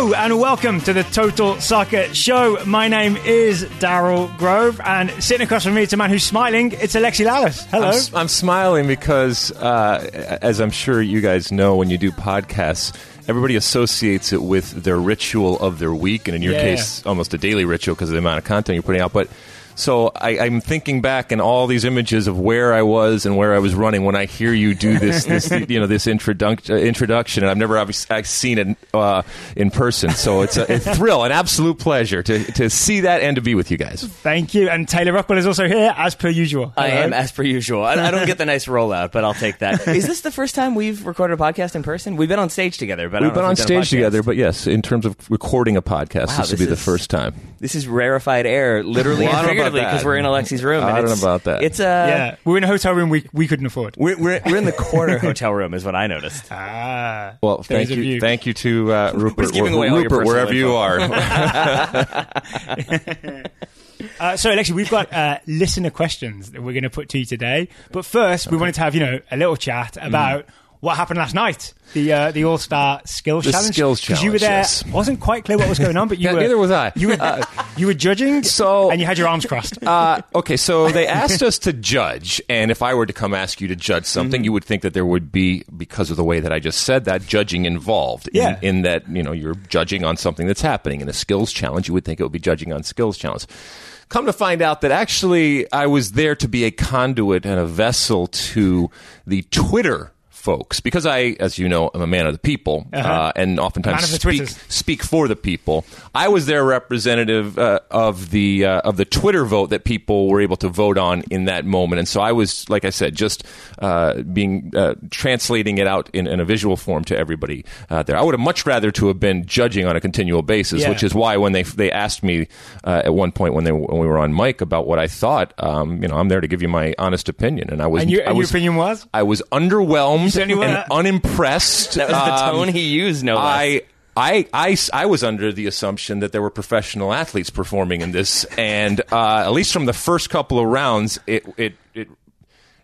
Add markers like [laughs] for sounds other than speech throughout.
Hello and welcome to the Total Soccer Show. My name is Daryl Grove, and sitting across from me is a man who's smiling. It's Alexi Lalas. Hello. I'm, s- I'm smiling because, uh, as I'm sure you guys know, when you do podcasts, everybody associates it with their ritual of their week, and in your Yeah. case, almost a daily ritual because of the amount of content you're putting out. But so I, I'm thinking back and all these images of where I was and where I was running when I hear you do this, this [laughs] you know, this introduc- uh, introduction, and I've never obviously I've seen it uh, in person. So it's a, a thrill, an absolute pleasure to to see that and to be with you guys. Thank you. And Taylor Rockwell is also here, as per usual. I Hello. am as per usual. I, I don't get the nice rollout, but I'll take that. [laughs] Is this the first time we've recorded a podcast in person? We've been on stage together, but We've don't been if on we've stage together, but yes, in terms of recording a podcast, Wow, this will this be the first time. This is rarefied air, literally Well, I and don't know about figuratively, because we're in Alexi's room. and I don't know about that. It's a yeah, we're in a hotel room we, we couldn't afford. we're, we're we're in the corner [laughs] hotel room, is what I noticed. Ah, Well, thank you, thank you to uh, Rupert, giving away all Rupert personal wherever you are. [laughs] [laughs] Uh, so, Alexi, we've got uh, listener questions that we're going to put to you today. But first, we wanted to have you know a little chat about what happened last night, the uh, the All Star Skills The Challenge. Skills 'Cause you were there. Yes. wasn't quite clear what was going on, but you [laughs] Yeah, were. neither was I. You were you were judging, [laughs] So- and you had your arms crossed. [laughs] Uh, okay, so they asked us to judge, and if I were to come ask you to judge Mm-hmm. something, you would think that there would be, because of the way that I just said that, judging involved. in- Yeah. In, that, you know, you're judging on something that's happening. In a skills challenge, you would think it would be judging on skills challenge. Come to find out that actually I was there to be a conduit and a vessel to the Twitter folks because I, as you know, I'm a man of the people uh and oftentimes speak, speak for the people. I was their representative uh, of the uh, of the Twitter vote that people were able to vote on in that moment, and so I was, like I said, just uh, being uh, translating it out in, in a visual form to everybody uh, there. I would have much rather to have been judging on a continual basis, Yeah. which is why when they they asked me uh, at one point when they when we were on mic about what I thought, um, you know, I'm there to give you my honest opinion, and I was and your, I and your opinion was? I was underwhelmed certainly were. and unimpressed. That was the Um, tone he used, no less. I, I, I, I was under the assumption that there were professional athletes performing in this, and uh, at least from the first couple of rounds, it, it, it,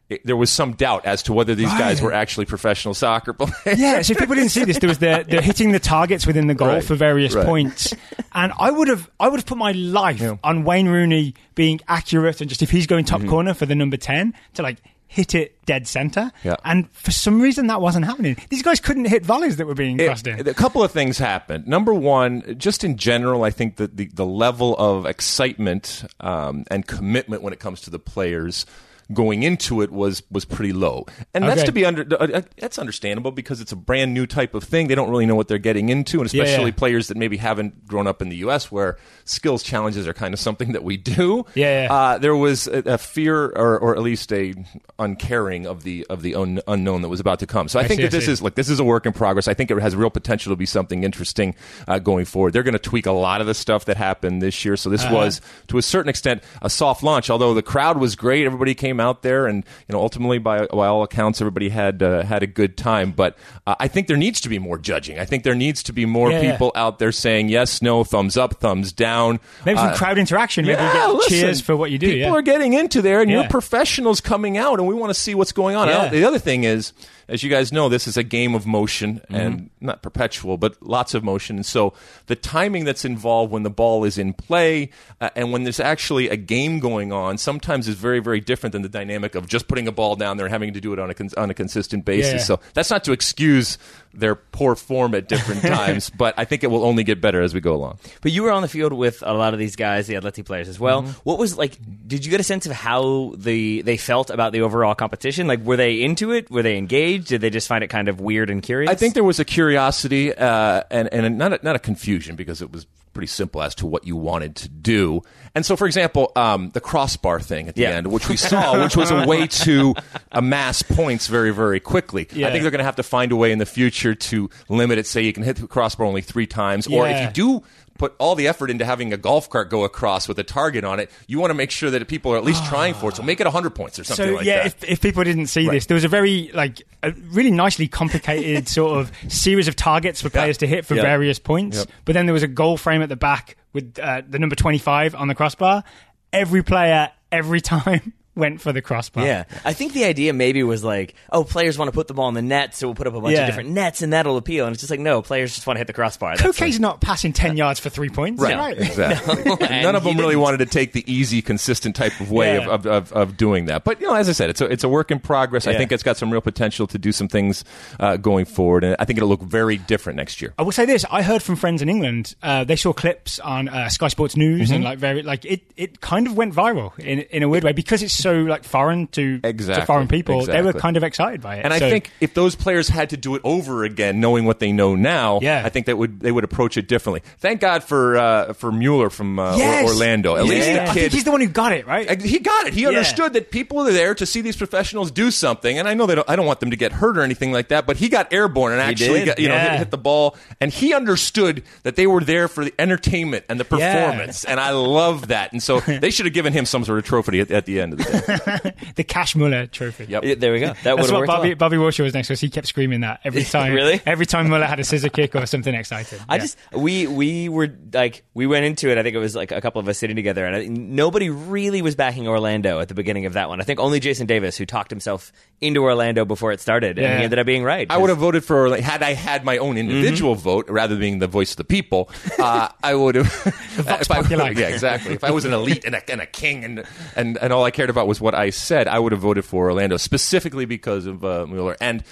it there was some doubt as to whether these guys were actually professional soccer [laughs] players. Yeah, so if people didn't see this, there was the, the hitting the targets within the goal Right, for various right. points, and I would have I would have put my life on Wayne Rooney being accurate and just if he's going top Mm-hmm. corner for the number ten to like hit it dead center. Yeah. and for some reason that wasn't happening. These guys couldn't hit volleys that were being It- crossed in. a couple of things happened. Number one, just in general, I think that the, the level of excitement um, and commitment when it comes to the players going into it was was pretty low, and that's Okay. to be under uh, uh, that's understandable because it's a brand new type of thing. They don't really know what they're getting into, and Yeah, especially yeah. players that maybe haven't grown up in the U.S. where skills challenges are kind of something that we do. Yeah, yeah. Uh, there was a, a fear, or, or at least a uncaring of the of the un, unknown that was about to come. So I, I think see, that I this see. is like this is a work in progress. I think it has real potential to be something interesting uh, going forward. They're going to tweak a lot of the stuff that happened this year. So this Uh-huh. was, to a certain extent, a soft launch. Although the crowd was great, everybody came out there, and you know, ultimately, by by all accounts, everybody had uh, had a good time. But uh, I think there needs to be more judging. I think there needs to be more Yeah, yeah. people out there saying yes, no, thumbs up, thumbs down. Maybe some Uh, crowd interaction. Maybe yeah, listen, cheers for what you do. People are getting into there, and you're professionals coming out, and we want to see what's going on. Yeah. The other thing is, as you guys know, this is a game of motion Mm-hmm. and not perpetual, but lots of motion. And so the timing that's involved when the ball is in play uh, and when there's actually a game going on sometimes is very, very different than the dynamic of just putting a ball down there and having to do it on a, cons- on a consistent basis. Yeah. So that's not to excuse their poor form at different [laughs] times, but I think it will only get better as we go along. But you were on the field with a lot of these guys, the Atleti players as well. Mm-hmm. What was like? Did you get a sense of how the they felt about the overall competition? Like, were they into it? Were they engaged? Did they just find it kind of weird and curious? I think there was a curiosity uh, and and not a, not a confusion because it was pretty simple as to what you wanted to do. And so, for example, um, the crossbar thing at the Yeah. end, which we saw, which was a way to [laughs] amass points very very quickly. Yeah. I think they're going to have to find a way in the future to limit it. Say you can hit the crossbar only three times, or if you do put all the effort into having a golf cart go across with a target on it, you want to make sure that people are at least trying for it. So make it 100 points or something so like yeah, that. if, if people didn't see this, there was a very like a really nicely complicated [laughs] sort of series of targets for players to hit for Yeah. various points. Yep. But then there was a goal frame at the back with uh, the number twenty five on the crossbar. Every player, every [laughs] time. Went for the crossbar. Yeah, I think the idea maybe was like, oh, players want to put the ball in the net, so we'll put up a bunch Yeah. of different nets, and that'll appeal. And it's just like, no, players just want to hit the crossbar. That's Koke's not passing 10 yards for three points. Right, exactly. [laughs] And None of them really didn't. wanted to take the easy, consistent type of way Yeah. of, of, of, of doing that. But you know, as I said, it's a it's a work in progress. I think it's got some real potential to do some things uh, going forward, and I think it'll look very different next year. I will say this: I heard from friends in England. Uh, they saw clips on uh, Sky Sports News, and like very like it. It kind of went viral in in a weird way because it's so like foreign to, Exactly, to foreign people. They were kind of excited by it. And I think if those players had to do it over again, knowing what they know now, Yeah. I think that would they would approach it differently. Thank God for uh, for Mueller from uh, Yes! Orlando. At Yeah. least the kid he's the one who got it right. He got it. He Yeah. understood that people are there to see these professionals do something, and I know they don't, I don't want them to get hurt or anything like that. But he got airborne and actually got, you know hit, hit the ball, and he understood that they were there for the entertainment and the performance, and I love that. And so [laughs] they should have given him some sort of trophy at, at the end of the day. [laughs] the Cash Mueller Trophy. Yep. Yeah, there we go. That would That's what Bobby, well. Bobby Warshaw was next to us. He kept screaming that every [laughs] time. Really? Every time Mueller had a scissor kick or something exciting. I Yeah. just we we were like we went into it. I think it was like a couple of us sitting together, and I, nobody really was backing Orlando at the beginning of that one. I think only Jason Davis, who talked himself into Orlando before it started, and he ended up being right. I would have voted for Orlando had I had my own individual Mm-hmm. vote rather than being the voice of the people. Uh, I would have. [laughs] vox if I- yeah, exactly. If I was an elite and a, and a king, and, and and all I cared about was what I said, I would have voted for Orlando specifically because of uh, Mueller and.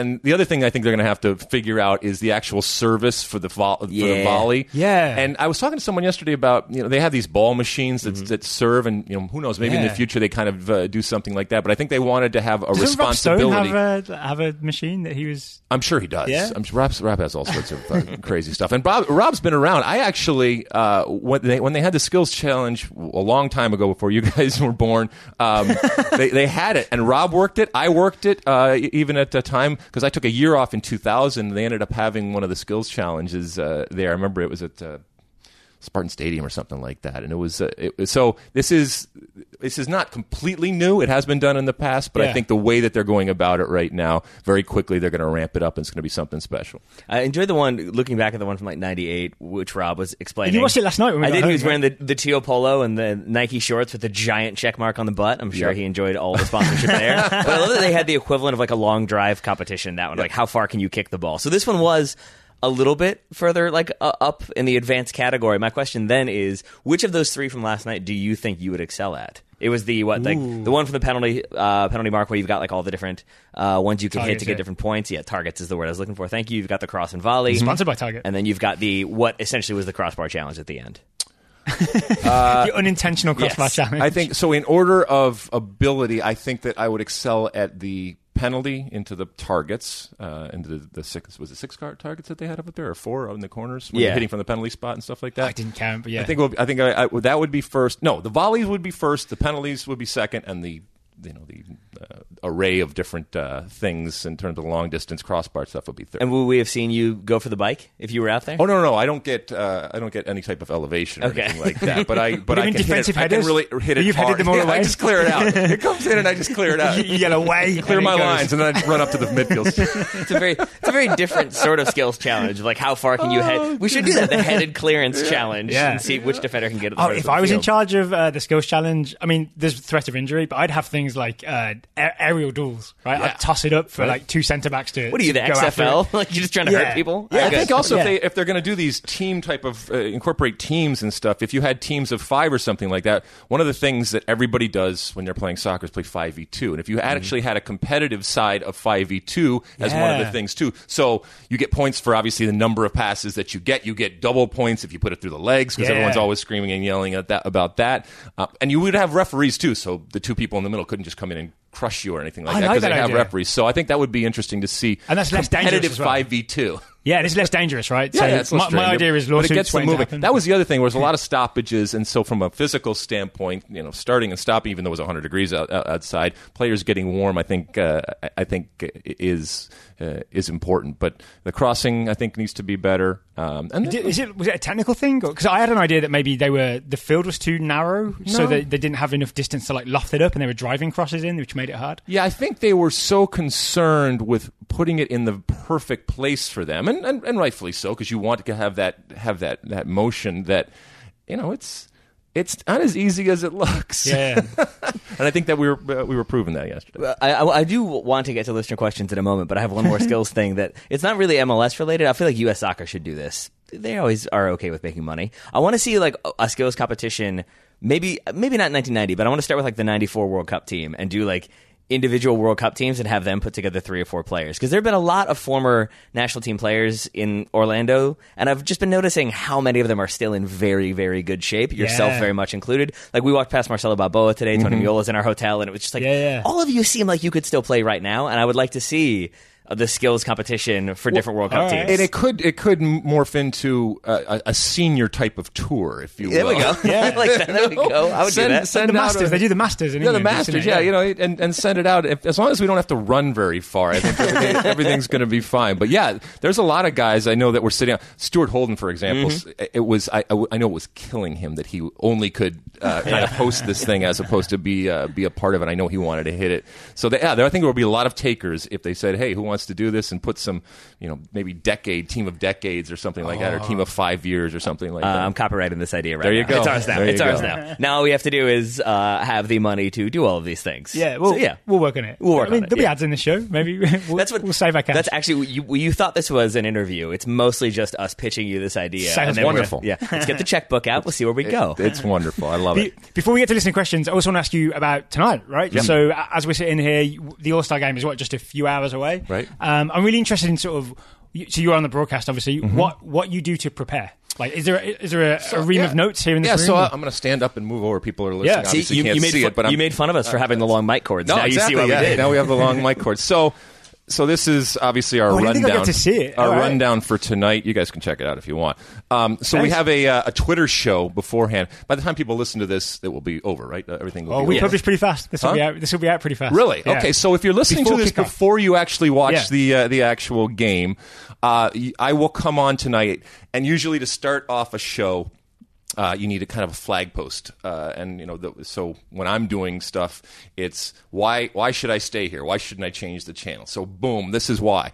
And the other thing I think they're going to have to figure out is the actual service for the, vo- for the Yeah. volley. Yeah. And I was talking to someone yesterday about you know they have these ball machines that, that serve, and you know who knows maybe in the future they kind of uh, do something like that. But I think they wanted to have a Doesn't Rob Stone responsibility. have a, have a machine that he was? I'm sure he does. Yeah? I'm sure Rob, Rob has all sorts of uh, [laughs] crazy stuff. And Bob, Rob's been around. I actually, uh, when they when they had the skills challenge a long time ago, before you [laughs] guys were born, um, they they had it, and Rob worked it. I worked it, uh, even at the time because I took a year off in 2000. They ended up having one of the skills challenges uh, there. I remember it was at. Uh, Spartan Stadium or something like that, and it was uh, it, so. This is this is not completely new. It has been done in the past, but I think the way that they're going about it right now, very quickly, they're going to ramp it up, and it's going to be something special. I enjoyed the one looking back at the one from like '98, which Rob was explaining. You watched it last night when we I got did. home, he was right? wearing the the teal polo and the Nike shorts with the giant check mark on the butt. I'm sure Yep. he enjoyed all the sponsorship there. [laughs] But I love that they had the equivalent of like a long drive competition. That one, like how far can you kick the ball? So this one was. A little bit further, like uh, up in the advanced category. My question then is, which of those three from last night do you think you would excel at? It was the what, like the one from the penalty uh, penalty mark where you've got like all the different uh, ones you can hit to get yeah. different points. Yeah, targets is the word I was looking for. Thank you. You've got the cross and volley, Sponsored by Target. and then you've got the what essentially was the crossbar challenge at the end. [laughs] the unintentional crossbar yes. challenge. I think so. In order of ability, I think that I would excel at the penalty into the targets, uh, into the, the six was it six card targets that they had up there, or four in the corners when you're Yeah. hitting from the penalty spot and stuff like that. I didn't count, but yeah. I think it would- I think I, I, that would be first. No, the volleys would be first. The penalties would be second, and the you know the uh, array of different uh, things in terms of long distance crossbar stuff would be third. And would we have seen you go for the bike if you were out there? Oh no, no, no! I don't get uh, I don't get any type of elevation or Okay. anything like that. But I [laughs] but I you mean can hit defensive it, I can headers? really hit it You've headed hard. them all Yeah, away? [laughs] I just clear it out. [laughs] it comes in and I just clear it out. you, you get away. clear my goes. lines and then I run up to the midfield. It's a very it's a very different sort of skills challenge. Like how far can you head? We should do that, the headed clearance challenge, Yeah. and see which defender can get it. the Oh, furthest if I was in charge of uh, the skills challenge, I mean, there's threat of injury, but I'd have things like uh, aerial duels, right? Yeah. I'd toss it up for like two centre backs to. What are you, the to go after it. XFL? [laughs] Like you're just trying to Yeah. hurt people? Yeah, I Okay. think also Yeah. if they if they're going to do these team type of uh, incorporate teams and stuff, if you had teams of five or something like that, one of the things that everybody does when they're playing soccer is play five v two, and if you had actually had a competitive side of five v two as one of the things too, so you get points for obviously the number of passes that you get. You get double points if you put it through the legs because Yeah. everyone's always screaming and yelling at that about that, uh, and you would have referees too, so the two people in the middle couldn't just come in and crush you or anything like I that like because that they have referees. So I think that would be interesting to see. And that's less dangerous competitive as well. five v two. Yeah, it's less dangerous, right? Yeah, so yeah, it's my, my idea is but it gets them moving. That was the other thing. There was a lot of stoppages, and so from a physical standpoint, you know, starting and stopping, even though it was 100 degrees out, out- outside, players getting warm, I think, uh, I- think is uh, is important. But the crossing, I think, needs to be better. Um, and Did- Is it was it a technical thing? Because I had an idea that maybe they were the field was too narrow, so No. they, they didn't have enough distance to like loft it up, and they were driving crosses in, which made it hard. Yeah, I think they were so concerned with putting it in the perfect place for them, and, and, and rightfully so, because you want to have that have that that motion that you know it's. it's not as easy as it looks. Yeah. [laughs] and I think that we were uh, we were proving that yesterday. I, I, I do want to get to listener questions in a moment, but I have one more [laughs] skills thing that it's not really MLS related. I feel like U.S. Soccer should do this. They always are okay with making money. I want to see like a skills competition. Maybe maybe not 1990, but I want to start with like the 94 World Cup team and do like individual World Cup teams and have them put together three or four players. Because there have been a lot of former national team players in Orlando, and I've just been noticing how many of them are still in very, very good shape, yourself Yeah. very much included. Like we walked past Marcelo Balboa today, Tony mm-hmm. Meola's in our hotel, and it was just like, Yeah, yeah. all of you seem like you could still play right now, and I would like to see the skills competition for different World Cup all right. teams. And it could it could morph into a, a, a senior type of tour, if you will. there we go. [laughs] Yeah. [laughs] like that. There we go. I would Send- do that. send the Masters, a- they do the Masters in Yeah, the England, isn't Masters. it? Yeah, you know, and, and send it out. If, as long as we don't have to run very far, I think everything, [laughs] everything's going to be fine. But yeah, there's a lot of guys I know that were sitting. out. Stuart Holden, for example, Mm-hmm. it was I, I I know it was killing him that he only could uh, kind of host this thing as opposed to be uh, be a part of it. I know he wanted to hit it. So they, yeah, there, I think there will be a lot of takers if they said, "Hey, who wants to do this?" and put some, you know, maybe decade team of decades or something like that, or team of five years or something like Uh, that. I'm copyrighting this idea right There you now. go. It's ours now. There it's ours go. now. Now all we have to do is uh, have the money to do all of these things. Yeah, well, So, yeah. we'll work on it. We'll work I mean, on it, There'll be ads in the show. Maybe [laughs] we'll, That's what we'll save our cash. That's actually you. You thought this was an interview. It's mostly just us pitching you this idea. Sounds and then wonderful. yeah, let's get the [laughs] checkbook out. We'll see where we go. It's wonderful. I love it. Before we get to listening questions, I also want to ask you about tonight, right? Yep. So as we're sitting here, the All Star game is what just a few hours away, Right. Um, I'm really interested in sort of. So you're on the broadcast, obviously. Mm-hmm. What what you do to prepare? Like, is there a, is there a, a ream yeah. of notes here in this Yeah, room? so I- I'm going to stand up and move over. People are listening. Yeah. See, Obviously you, can't you made see fu- it, but I'm, you made fun of us for having the long mic cords. No, now exactly. you see what yeah. we did. Now we have the long mic cords. So, so this is obviously our Oh, I didn't think I rundown. to see it. Our right. rundown for tonight. You guys can check it out if you want. Um, so we have a, uh, a Twitter show beforehand. By the time people listen to this, it will be over, right? Uh, everything will be. Oh, we over. publish pretty fast. This will be out. This will be out pretty fast. Really? Yeah. Okay. So if you're listening Before to this before you actually watch Yeah. the uh, the actual game, uh, I will come on tonight. And usually to start off a show, uh, you need a kind of a flag post. Uh, and you know, the, so when I'm doing stuff, it's why why should I stay here? Why shouldn't I change the channel? So boom, this is why.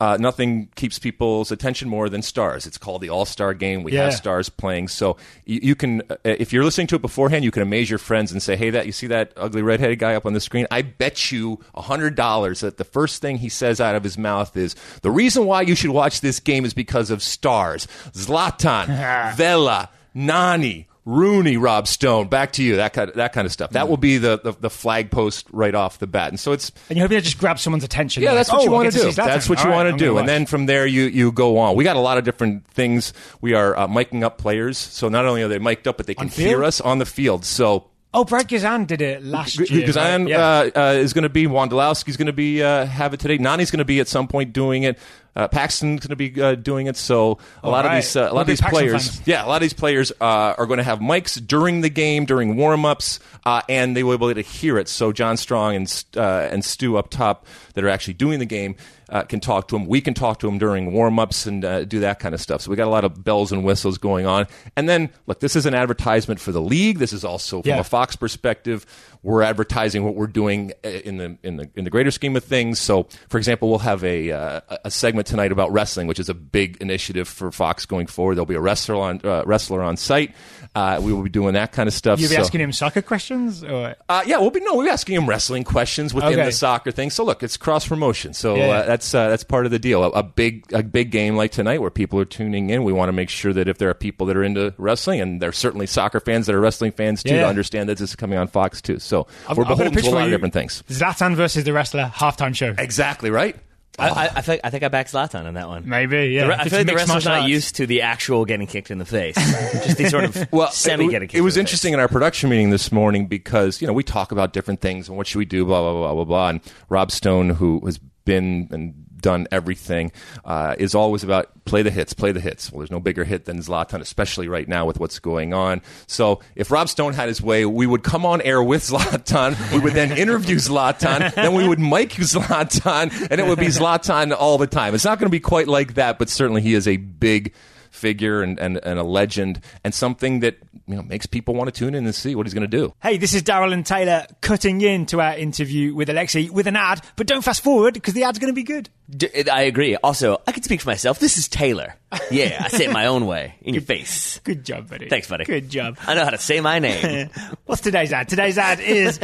Uh, nothing keeps people's attention more than stars. It's called the All Star Game. We Yeah. have stars playing, so you, you can, uh, if you're listening to it beforehand, you can amaze your friends and say, "Hey, that you see that ugly redheaded guy up on the screen? I bet you a hundred dollars that the first thing he says out of his mouth is the reason why you should watch this game is because of stars: Zlatan, [laughs] Vela, Nani." Rooney, Rob Stone, back to you. That kind of, that kind of stuff. That will be the, the, the flag post right off the bat. And so it's And you're hoping to just grab someone's attention. yeah, Like, that's what oh, you want to do. That's what you want to do, and then from there you you go on. We got a lot of different things. We are uh, miking up players, so not only are they mic'd up, but they can hear us on the field. So. Oh, Brad Guzan did it last year. Guzan right? Yeah. uh, uh, is going to be Wondolowski's going to be uh, have it today. Nani's going to be at some point doing it. Uh, Paxton's going to be uh, doing it. So a lot right. of these uh, a lot of these Paxton players, fans. yeah, a lot of these players uh, are going to have mics during the game, during warm ups, uh, and they will be able to hear it. So John Strong and uh, and Stu up top that are actually doing the game uh, can talk to them. We can talk to them during warm ups and uh, do that kind of stuff. So we got a lot of bells and whistles going on. And then look, this is an advertisement for the league. This is also from Yeah. a Fox perspective. We're advertising what we're doing in the in the in the greater scheme of things. So, for example, we'll have a uh, a segment tonight about wrestling, which is a big initiative for Fox going forward. There'll be a wrestler on uh, wrestler on site. Uh, we will be doing that kind of stuff. You'll be So- asking him soccer questions? Or? uh, yeah, we'll be no, we'll be asking him wrestling questions within Okay. the soccer thing. So look, it's cross promotion. So Yeah. uh, that's uh, that's part of the deal. A, a big a big game like tonight where people are tuning in. We want to make sure that if there are people that are into wrestling, and there's certainly soccer fans that are wrestling fans too, Yeah. to understand that this is coming on Fox too. So I've- we're beholden to a lot of different things. Zlatan versus the wrestler halftime show. Exactly right. I, oh. I, I, think, I think I back Zlatan on that one. Maybe, yeah. The I it's feel like the mixed wrestler's martial not arts. used to the actual getting kicked in the face. [laughs] Just the sort of well, semi getting kicked. it was in the interesting Face. in our production meeting this morning because you know we talk about different things and what should we do, blah blah blah blah blah. And Rob Stone, who has been and done everything, uh, is always about play the hits, play the hits. Well, there's no bigger hit than Zlatan, especially right now with what's going on. So if Rob Stone had his way, we would come on air with [laughs] Zlatan. We would then interview Zlatan. then we would mic [laughs] Zlatan, and it would be Zlatan all the time. It's not going to be quite like that, but certainly he is a big figure and, and, and a legend and something that you know makes people want to tune in and see what he's going to do. Hey, this is Daryl and Taylor cutting in to our interview with Alexi with an ad, but don't fast forward because the ad's going to be good. D- I agree. Also, I can speak for myself. This is Taylor. Yeah, I say it my own way in your face. Good job, buddy. Thanks, buddy. Good job. I know how to say my name. [laughs] What's today's ad? Today's ad is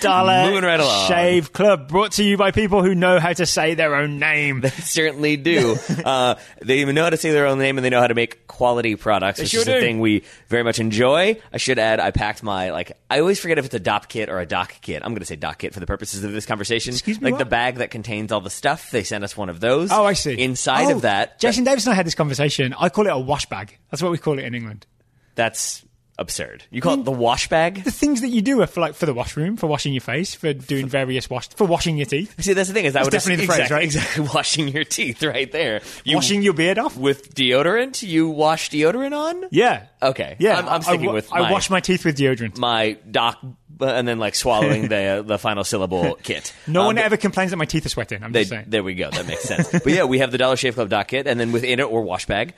Dollar Moving right along. Shave Club, brought to you by people who know how to say their own name. They certainly do. [laughs] Uh, they even know how to say their own name and they know how to make quality products, which sure is a thing we very much enjoy. I should add, I packed my, like, I always forget if it's a DOP kit or a doc kit. I'm going to say doc kit for the purposes of this conversation. Excuse me, Like what? the bag that contains all the stuff, they sent us one of those. Oh, I see. Inside Oh, of that, Jason Davis and I had this conversation. I call it a wash bag. That's what we call it in England. that's absurd. You call it mm. the wash bag? The things that you do are for like for the washroom, for washing your face, for doing various wash, for washing your teeth, See, that's the thing is, I would definitely the phrase, exactly, right? exactly [laughs] washing your teeth right there. You, washing your beard off. with deodorant. You wash deodorant on. Yeah. Okay. Yeah. I'm, I- I'm sticking I, wa- with. I wash my teeth with deodorant. my doc [laughs] and then like swallowing the [laughs] the final syllable kit. No Um, one ever complains that my teeth are sweating. I'm They, just saying. there we go. That makes sense. [laughs] but yeah, we have the Dollar Shave Club doc kit, and then within it, or wash bag,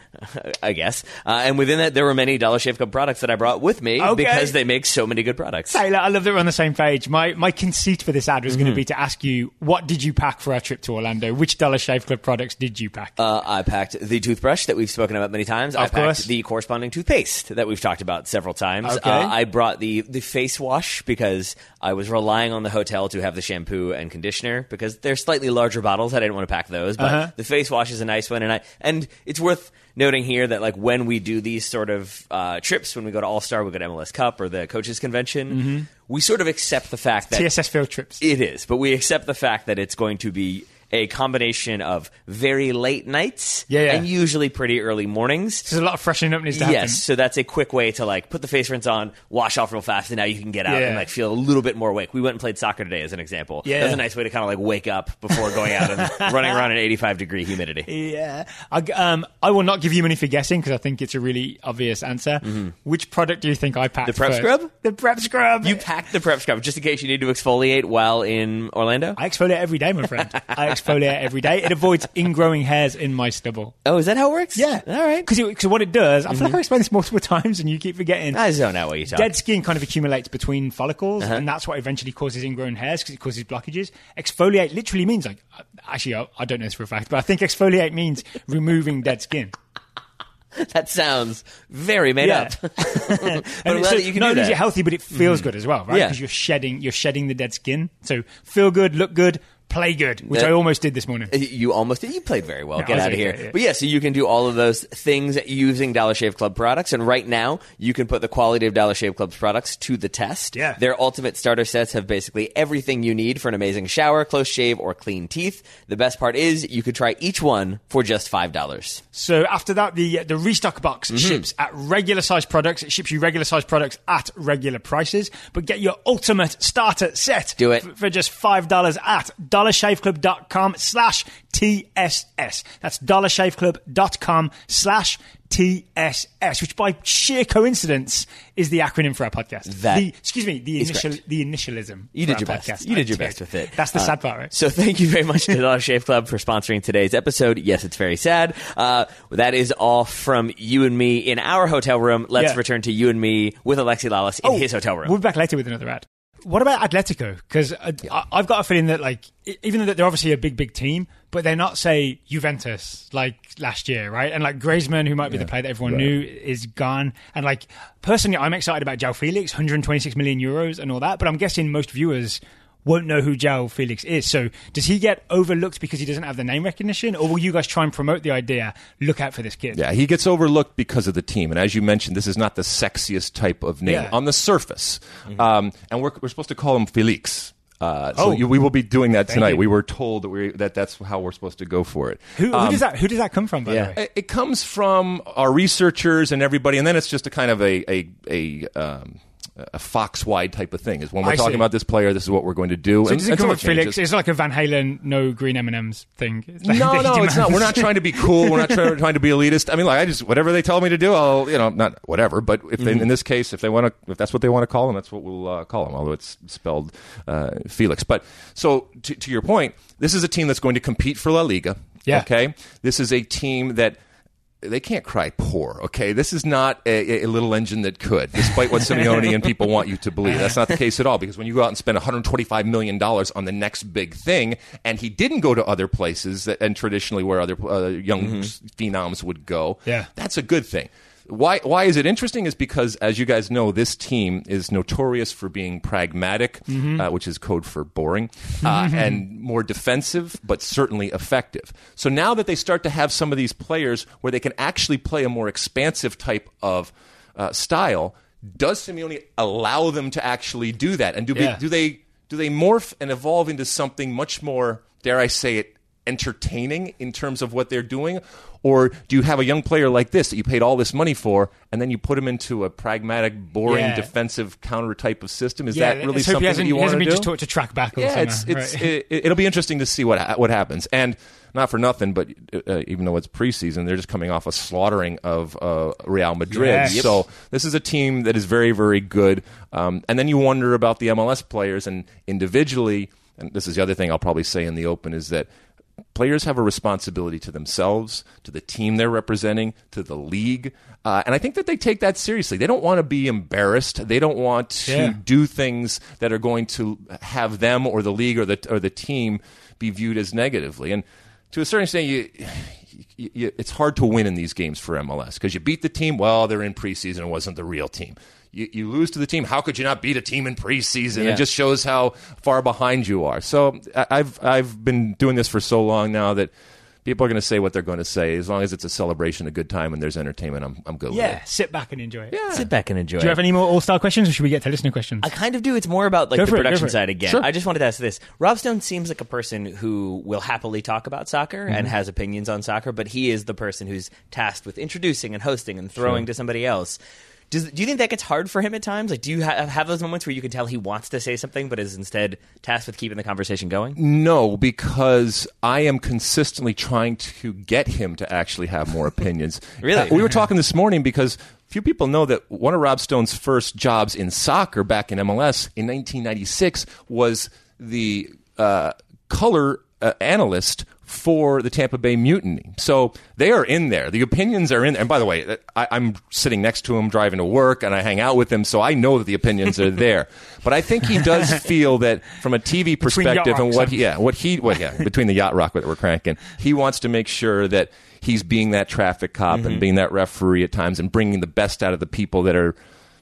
I guess. Uh, and within that, there were many Dollar Shave Club products that I brought with me Okay. because they make so many good products. Taylor, I love that we're on the same page. My my conceit for this ad was Mm-hmm. going to be to ask you, what did you pack for our trip to Orlando? Which Dollar Shave Club products did you pack? Uh, I packed the toothbrush that we've spoken about many times. I Of packed course. the corresponding toothpaste that we've talked about several times. Okay. Uh, I brought the, the face wash because I was relying on the hotel to have the shampoo and conditioner because they're slightly larger bottles. I didn't want to pack those, but Uh-huh. the face wash is a nice one. And I and it's worth noting here that like when we do these sort of uh, trips, when we go to All Star, we go to MLS Cup or the coaches convention, Mm-hmm. we sort of accept the fact that TSS field trips. it is, but we accept the fact that it's going to be a combination of very late nights Yeah, yeah. and usually pretty early mornings. So There's a lot of freshening up needs to happen. Yes, so that's a quick way to like put the face rinse on, wash off real fast, and now you can get out Yeah. and like feel a little bit more awake. We went and played soccer today, as an example. Yeah. that was a nice way to kind of like wake up before going out and [laughs] running around in 85 degree humidity. Yeah, I, um, I will not give you money for guessing because I think it's a really obvious answer. Which product do you think I packed? Mm-hmm. The prep first? scrub? The prep scrub. You packed the prep scrub just in case you need to exfoliate while in Orlando. I exfoliate every day, my friend. [laughs] I exfoliate every day. It avoids ingrowing hairs in my stubble. Oh, is that how it works? Yeah, all right. Because what it does, I feel like I explained this multiple [laughs] times, and you keep forgetting. I zone out what you talk. Dead skin kind of accumulates between follicles, Uh-huh. and that's what eventually causes ingrown hairs because it causes blockages. Exfoliate literally means like, uh, actually, I, I don't know this for a fact, but I think exfoliate means removing dead skin. [laughs] That sounds very made Yeah. up. [laughs] but And glad so that you can not only is it healthy, but it feels mm-hmm. good as well, right? Yeah. Because you're shedding, you're shedding the dead skin. So feel good, look good, play good, which Yeah. I almost did this morning. You almost did. You played very well. I Get out of here. yeah. But yeah, so you can do all of those things using Dollar Shave Club products. And right now, you can put the quality of Dollar Shave Club's products to the test. Yeah. Their ultimate starter sets have basically everything you need for an amazing shower, close shave, or clean teeth. The best part is you could try each one for just $5. So after that, the the restock box Mm-hmm. ships at regular size products. It ships you regular size products at regular prices, but get your ultimate starter set. Do it. f- for just five dollars at dollarshaveclub.com slash TSS. That's dollarshaveclub.com slash TSS, which by sheer coincidence is the acronym for our podcast. That the, excuse me, the initial correct. the initialism. You did our your best. podcast. You did your best with it. That's the Uh, sad part, right? So thank you very much to Dollar Shave Club for sponsoring today's episode. Yes, it's very sad. Uh, that is all from you and me in our hotel room. Let's Yeah. return to you and me with Alexi Lalas in his hotel room. We'll be back later with another ad. What about Atletico? Because uh, I've got a feeling that, like, even though they're obviously a big, big team, but they're not, say, Juventus like last year, right? And like Griezmann, who might be the player that everyone knew, is gone. And like, personally, I'm excited about João Felix, 126 million euros and all that. But I'm guessing most viewers won't know who João Felix is. So does he get overlooked because he doesn't have the name recognition, or will you guys try and promote the idea? Look out for this kid. Yeah, he gets overlooked because of the team. And as you mentioned, this is not the sexiest type of name Yeah. Mm-hmm. on the surface. Um, and we're, we're supposed to call him Felix. Uh, so Oh. you, we will be doing that tonight. We were told that, we that that's how we're supposed to go for it. Who, who does that? Who does that come from? By yeah. the way, It, it comes from our researchers and everybody, and then it's just a kind of a a a, um, a fox wide type of thing. Is when we're I talking see. about this player, this is what we're going to do. So and, and come so Felix? It's like a Van Halen, no green M and M's thing. Like No, [laughs] no, it's not. We're not trying to be cool. We're not trying, trying to be elitist. I mean, like I just whatever they tell me to do, I'll you know not whatever. But if they, in this case, if they want to, if that's what they want to call him, that's what we'll uh, call him. Although it's spelled uh, Felix. But so to, to your point, this is a team that's going to compete for La Liga. Yeah. Okay. This is a team that they can't cry poor. Okay, this is not a, a little engine that could, despite what Simeone and people want you to believe. That's not the case at all. Because when you go out and spend 125 million dollars on the next big thing, and he didn't go to other places that, and traditionally where other uh, young phenoms would go, Yeah. that's a good thing. Why, why is it interesting? Is because, as you guys know, this team is notorious for being pragmatic, uh, which is code for boring, uh, and more defensive, but certainly effective. So now that they start to have some of these players where they can actually play a more expansive type of uh, style, does Simeone allow them to actually do that? And do, Yeah. do they do they morph and evolve into something much more, dare I say it, entertaining in terms of what they're doing? Or do you have a young player like this that you paid all this money for, and then you put him into a pragmatic, boring, Yeah. defensive counter type of system? Is yeah, that really something hasn't, that you want to do? just taught to track back. Yeah, it's, it's, right? it, it'll be interesting to see what what happens. And not for nothing, but uh, even though it's preseason, they're just coming off a slaughtering of uh, Real Madrid. Yes. So this is a team that is very, very good. Um, and then you wonder about the MLS players and individually. And this is the other thing I'll probably say in the open is that players have a responsibility to themselves, to the team they're representing, to the league. Uh, and I think that they take that seriously. They don't want to be embarrassed. They don't want to Yeah. do things that are going to have them or the league or the or the team be viewed as negatively. And to a certain extent, you, you, you it's hard to win in these games for MLS because you beat the team. Well, they're in preseason; it wasn't the real team. You, you lose to the team. How could you not beat a team in preseason? Yeah. It just shows how far behind you are. So I- I've I've been doing this for so long now that people are going to say what they're going to say. As long as it's a celebration, a good time, and there's entertainment, I'm I'm good yeah, with it. sit back and enjoy it. Yeah. Sit back and enjoy. It. Do you have any more All Star questions, or should we get to listener questions? I kind of do. It's more about like Go the for it, go production it. side again. Sure. I just wanted to ask this: Rob Stone seems like a person who will happily talk about soccer Mm-hmm. and has opinions on soccer, but he is the person who's tasked with introducing and hosting and throwing to somebody else. Does, do you think that gets hard for him at times? Like, do you ha- have those moments where you can tell he wants to say something, but is instead tasked with keeping the conversation going? No, because I am consistently trying to get him to actually have more opinions. [laughs] Really? Uh, we were talking this morning because few people know that one of Rob Stone's first jobs in soccer back in MLS in 1996 was the uh, color uh, analyst for the Tampa Bay Mutiny. So they are in there. The opinions are in there. And by the way, I, I'm sitting next to him driving to work and I hang out with him, so I know that the opinions are [laughs] there. But I think he does feel that from a TV perspective and what he, yeah, what he, what, yeah, between the yacht rock that we're cranking, he wants to make sure that he's being that traffic cop Mm-hmm. and being that referee at times and bringing the best out of the people that are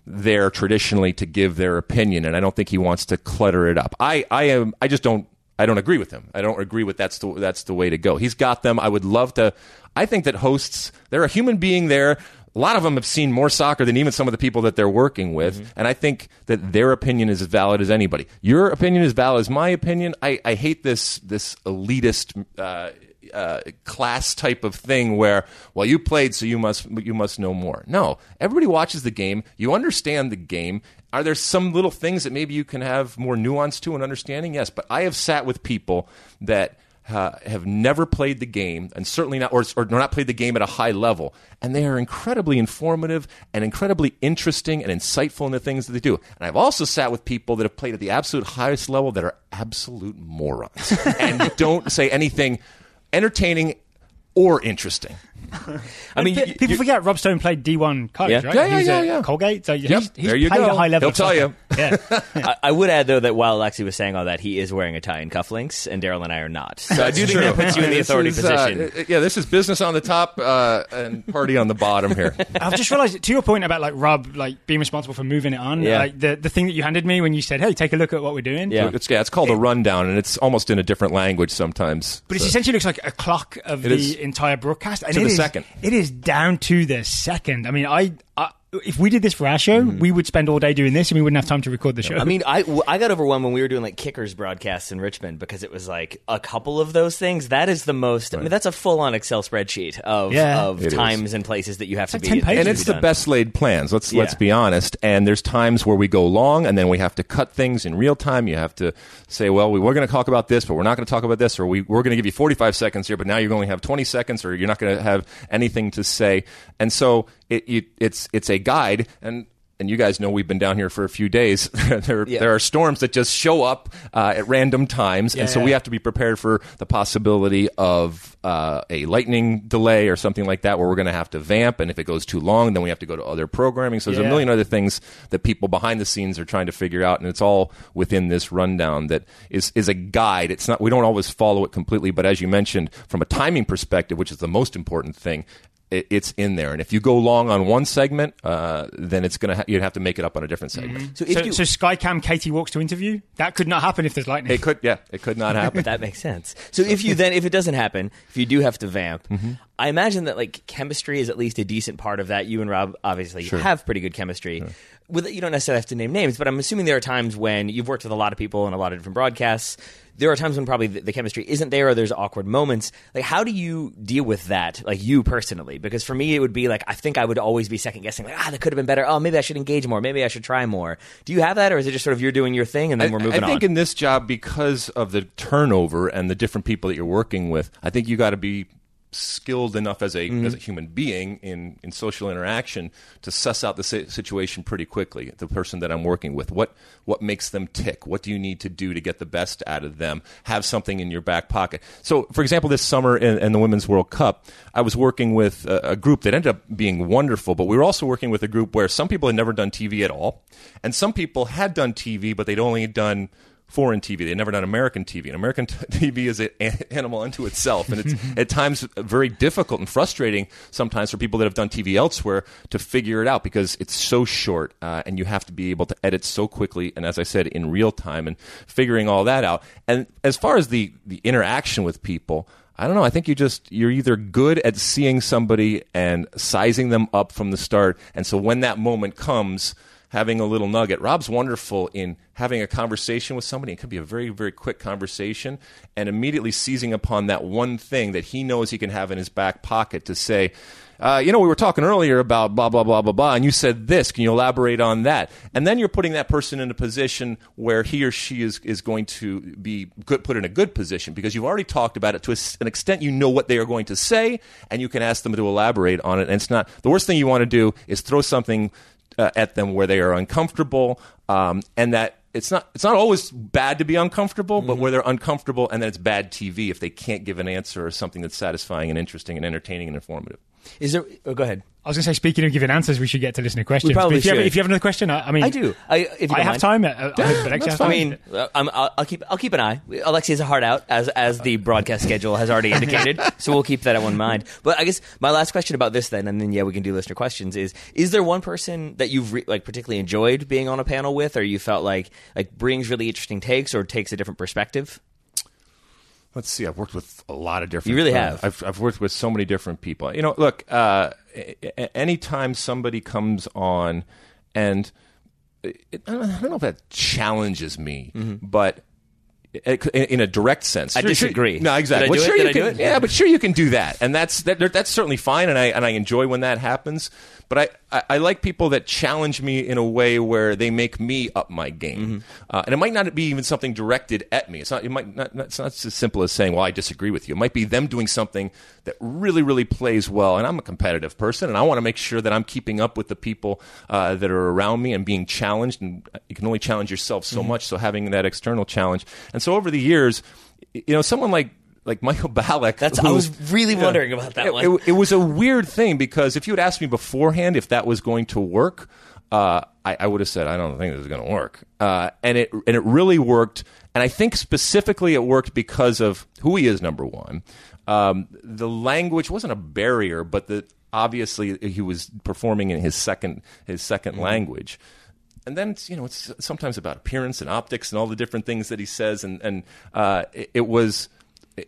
there traditionally to give their opinion. And I don't think he wants to clutter it up. I, I am, I just don't, I don't agree with him. I don't agree with that's the that's the way to go. He's got them. I would love to. I think that hosts, they're a human being there. A lot of them have seen more soccer than even some of the people that they're working with, and I think that their opinion is as valid as anybody. Your opinion is valid as my opinion. I, I hate this this elitist uh, uh, class type of thing where, well, you played, so you must you must know more. No, everybody watches the game. You understand the game. Are there some little things that maybe you can have more nuance to and understanding? Yes, but I have sat with people that uh, have never played the game and certainly not or, or not played the game at a high level and they are incredibly informative and incredibly interesting and insightful in the things that they do and i've also sat with people that have played at the absolute highest level that are absolute morons [laughs] and don't say anything entertaining or interesting [laughs] I mean, you- people forget Rob Stone played D1 college, Yeah. right? Yeah, yeah, He's yeah, yeah. Colgate, so he's, Yep, he's there you played go. a high level. He'll tell you. [laughs] Yeah. [laughs] I, I would add though that while Alexi was saying all that, he is wearing a tie and cufflinks, and Daryl and I are not. So I do think that puts you in the authority is, uh, position. yeah this is business on the top uh, and party on the bottom here I've just realised to your point about like Rob like being responsible for moving it on. Yeah. Like the the thing that you handed me when you said, "Hey, take a look at what we're doing." Yeah. It's, yeah, it's called a rundown, and it's almost in a different language sometimes. But it essentially looks like a clock of It the is. entire broadcast. And To it the is- second. It is down to the second. I mean, I, I if we did this for our show, mm-hmm. we would spend all day doing this, and we wouldn't have time to record the show. I mean, I, I got overwhelmed when we were doing like kickers broadcasts in Richmond because it was like a couple of those things. That is the most. I mean, that's a full on Excel spreadsheet of Yeah. of It is. times and places that you have to like be. 10 and it's be the best laid plans. Let's let's be honest. And there's times where we go long, and then we have to cut things in real time. You have to say, well, we were going to talk about this, but we're not going to talk about this, or we we're going to give you 45 seconds here, but now you're going to have 20 seconds, or you're not going to have anything to say. And so it, it it's it's a guide and. and you guys know we've been down here for a few days. [laughs] there, Yeah. there are storms that just show up uh, at random times, and so Yeah. we have to be prepared for the possibility of uh, a lightning delay or something like that, where we're going to have to vamp, and if it goes too long, then we have to go to other programming. So there's a million other things that people behind the scenes are trying to figure out, and it's all within this rundown that is is a guide. It's not we don't always follow it completely, but as you mentioned, from a timing perspective, which is the most important thing. It- It's in there, and if you go long on one segment, uh, then it's gonna ha- you'd have to make it up on a different segment. So if So, you, so Skycam Katie walks to interview. That could not happen if there's lightning. It could, yeah, it could not [laughs] happen. that makes sense. So if you then if it doesn't happen, if you do have to vamp, Mm-hmm. I imagine that like chemistry is at least a decent part of that. You and Rob obviously have pretty good chemistry. With you don't necessarily have to name names, but I'm assuming there are times when you've worked with a lot of people in a lot of different broadcasts. There are times when probably the, the chemistry isn't there, or there's awkward moments. Like, how do you deal with that? Like you personally, because for me, it would be like I think I would always be second guessing. Like, ah, that could have been better. Oh, maybe I should engage more. Maybe I should try more. Do you have that, or is it just sort of you're doing your thing and then I, we're moving on? I think on? in this job, because of the turnover and the different people that you're working with, I think you got to be skilled enough as a Mm-hmm. as a human being in in social interaction to suss out the situation pretty quickly. The person that I'm working with, what what makes them tick? What do you need to do to get the best out of them? Have something in your back pocket. So, for example, this summer in, in the Women's World Cup, I was working with a, a group that ended up being wonderful, but we were also working with a group where some people had never done TV at all, and some people had done TV, but they'd only done foreign TV. They'd never done American TV. And American [laughs] t- TV is an animal unto itself. And it's [laughs] at times very difficult and frustrating sometimes for people that have done TV elsewhere to figure it out because it's so short uh, and you have to be able to edit so quickly. And as I said, in real time and figuring all that out. And as far as the, the interaction with people, I don't know. I think you just you're either good at seeing somebody and sizing them up from the start, and so when that moment comes, having a little nugget. Rob's wonderful in having a conversation with somebody. It could be a very very quick conversation, and immediately seizing upon that one thing that he knows he can have in his back pocket to say. Uh, you know, we were talking earlier about blah blah blah blah blah, and you said this. Can you elaborate on that? And then you're putting that person in a position where he or she is is going to be good, put in a good position because you've already talked about it to an extent. You know what they are going to say, and you can ask them to elaborate on it. And it's not the worst thing you want to do is throw something uh, at them where they are uncomfortable, um, and that it's not it's not always bad to be uncomfortable, but where they're uncomfortable, and then it's bad TV if they can't give an answer or something that's satisfying and interesting and entertaining and informative. Is there? Oh, go ahead. I was going to say, speaking of giving answers, we should get to listener questions. But if, you have, if you have another question, I, I mean, I do. I, if you I have time. Uh, uh, I. I time. mean, uh, I'm, I'll, I'll keep I'll keep an eye. Alexi has a heart out, as as the broadcast schedule has already indicated. [laughs] so we'll keep that at one mind. But I guess my last question about this, then, and then yeah, we can do listener questions. Is is there one person that you've re- like particularly enjoyed being on a panel with, or you felt like like brings really interesting takes or takes a different perspective? Let's see. I've worked with a lot of different. You really uh, have. I've, I've worked with so many different people. You know, look. Uh, anytime somebody comes on, and it, I, don't, I don't know if that challenges me, but. It- In a direct sense. I disagree. no, exactly. Did I Well, do it? sure you can. Yeah, but sure you can do that, and that's that, that's certainly fine, and I and I enjoy when that happens. But I, I, I like people that challenge me in a way where they make me up my game, Mm-hmm. uh, and it might not be even something directed at me. It's not. It might not. not- It's not as simple as saying, "Well, I disagree with you." It might be them doing something that really, really plays well. And I'm a competitive person, and I want to make sure that I'm keeping up with the people uh, that are around me and being challenged. And you can only challenge yourself so Mm-hmm. much. So having that external challenge, and so over the years, you know, someone like like Michael [laughs] Ballack. That's I was really Yeah. wondering about that it, one. It, it was a weird thing because if you had asked me beforehand if that was going to work, uh, I, I would have said I don't think this is going to work, uh, and it and it really worked. And I think specifically it worked because of who he is. Number one, um, the language wasn't a barrier, but the obviously he was performing in his second his 2nd language and then it's, you know it's sometimes about appearance and optics and all the different things that he says. And and uh, it, it was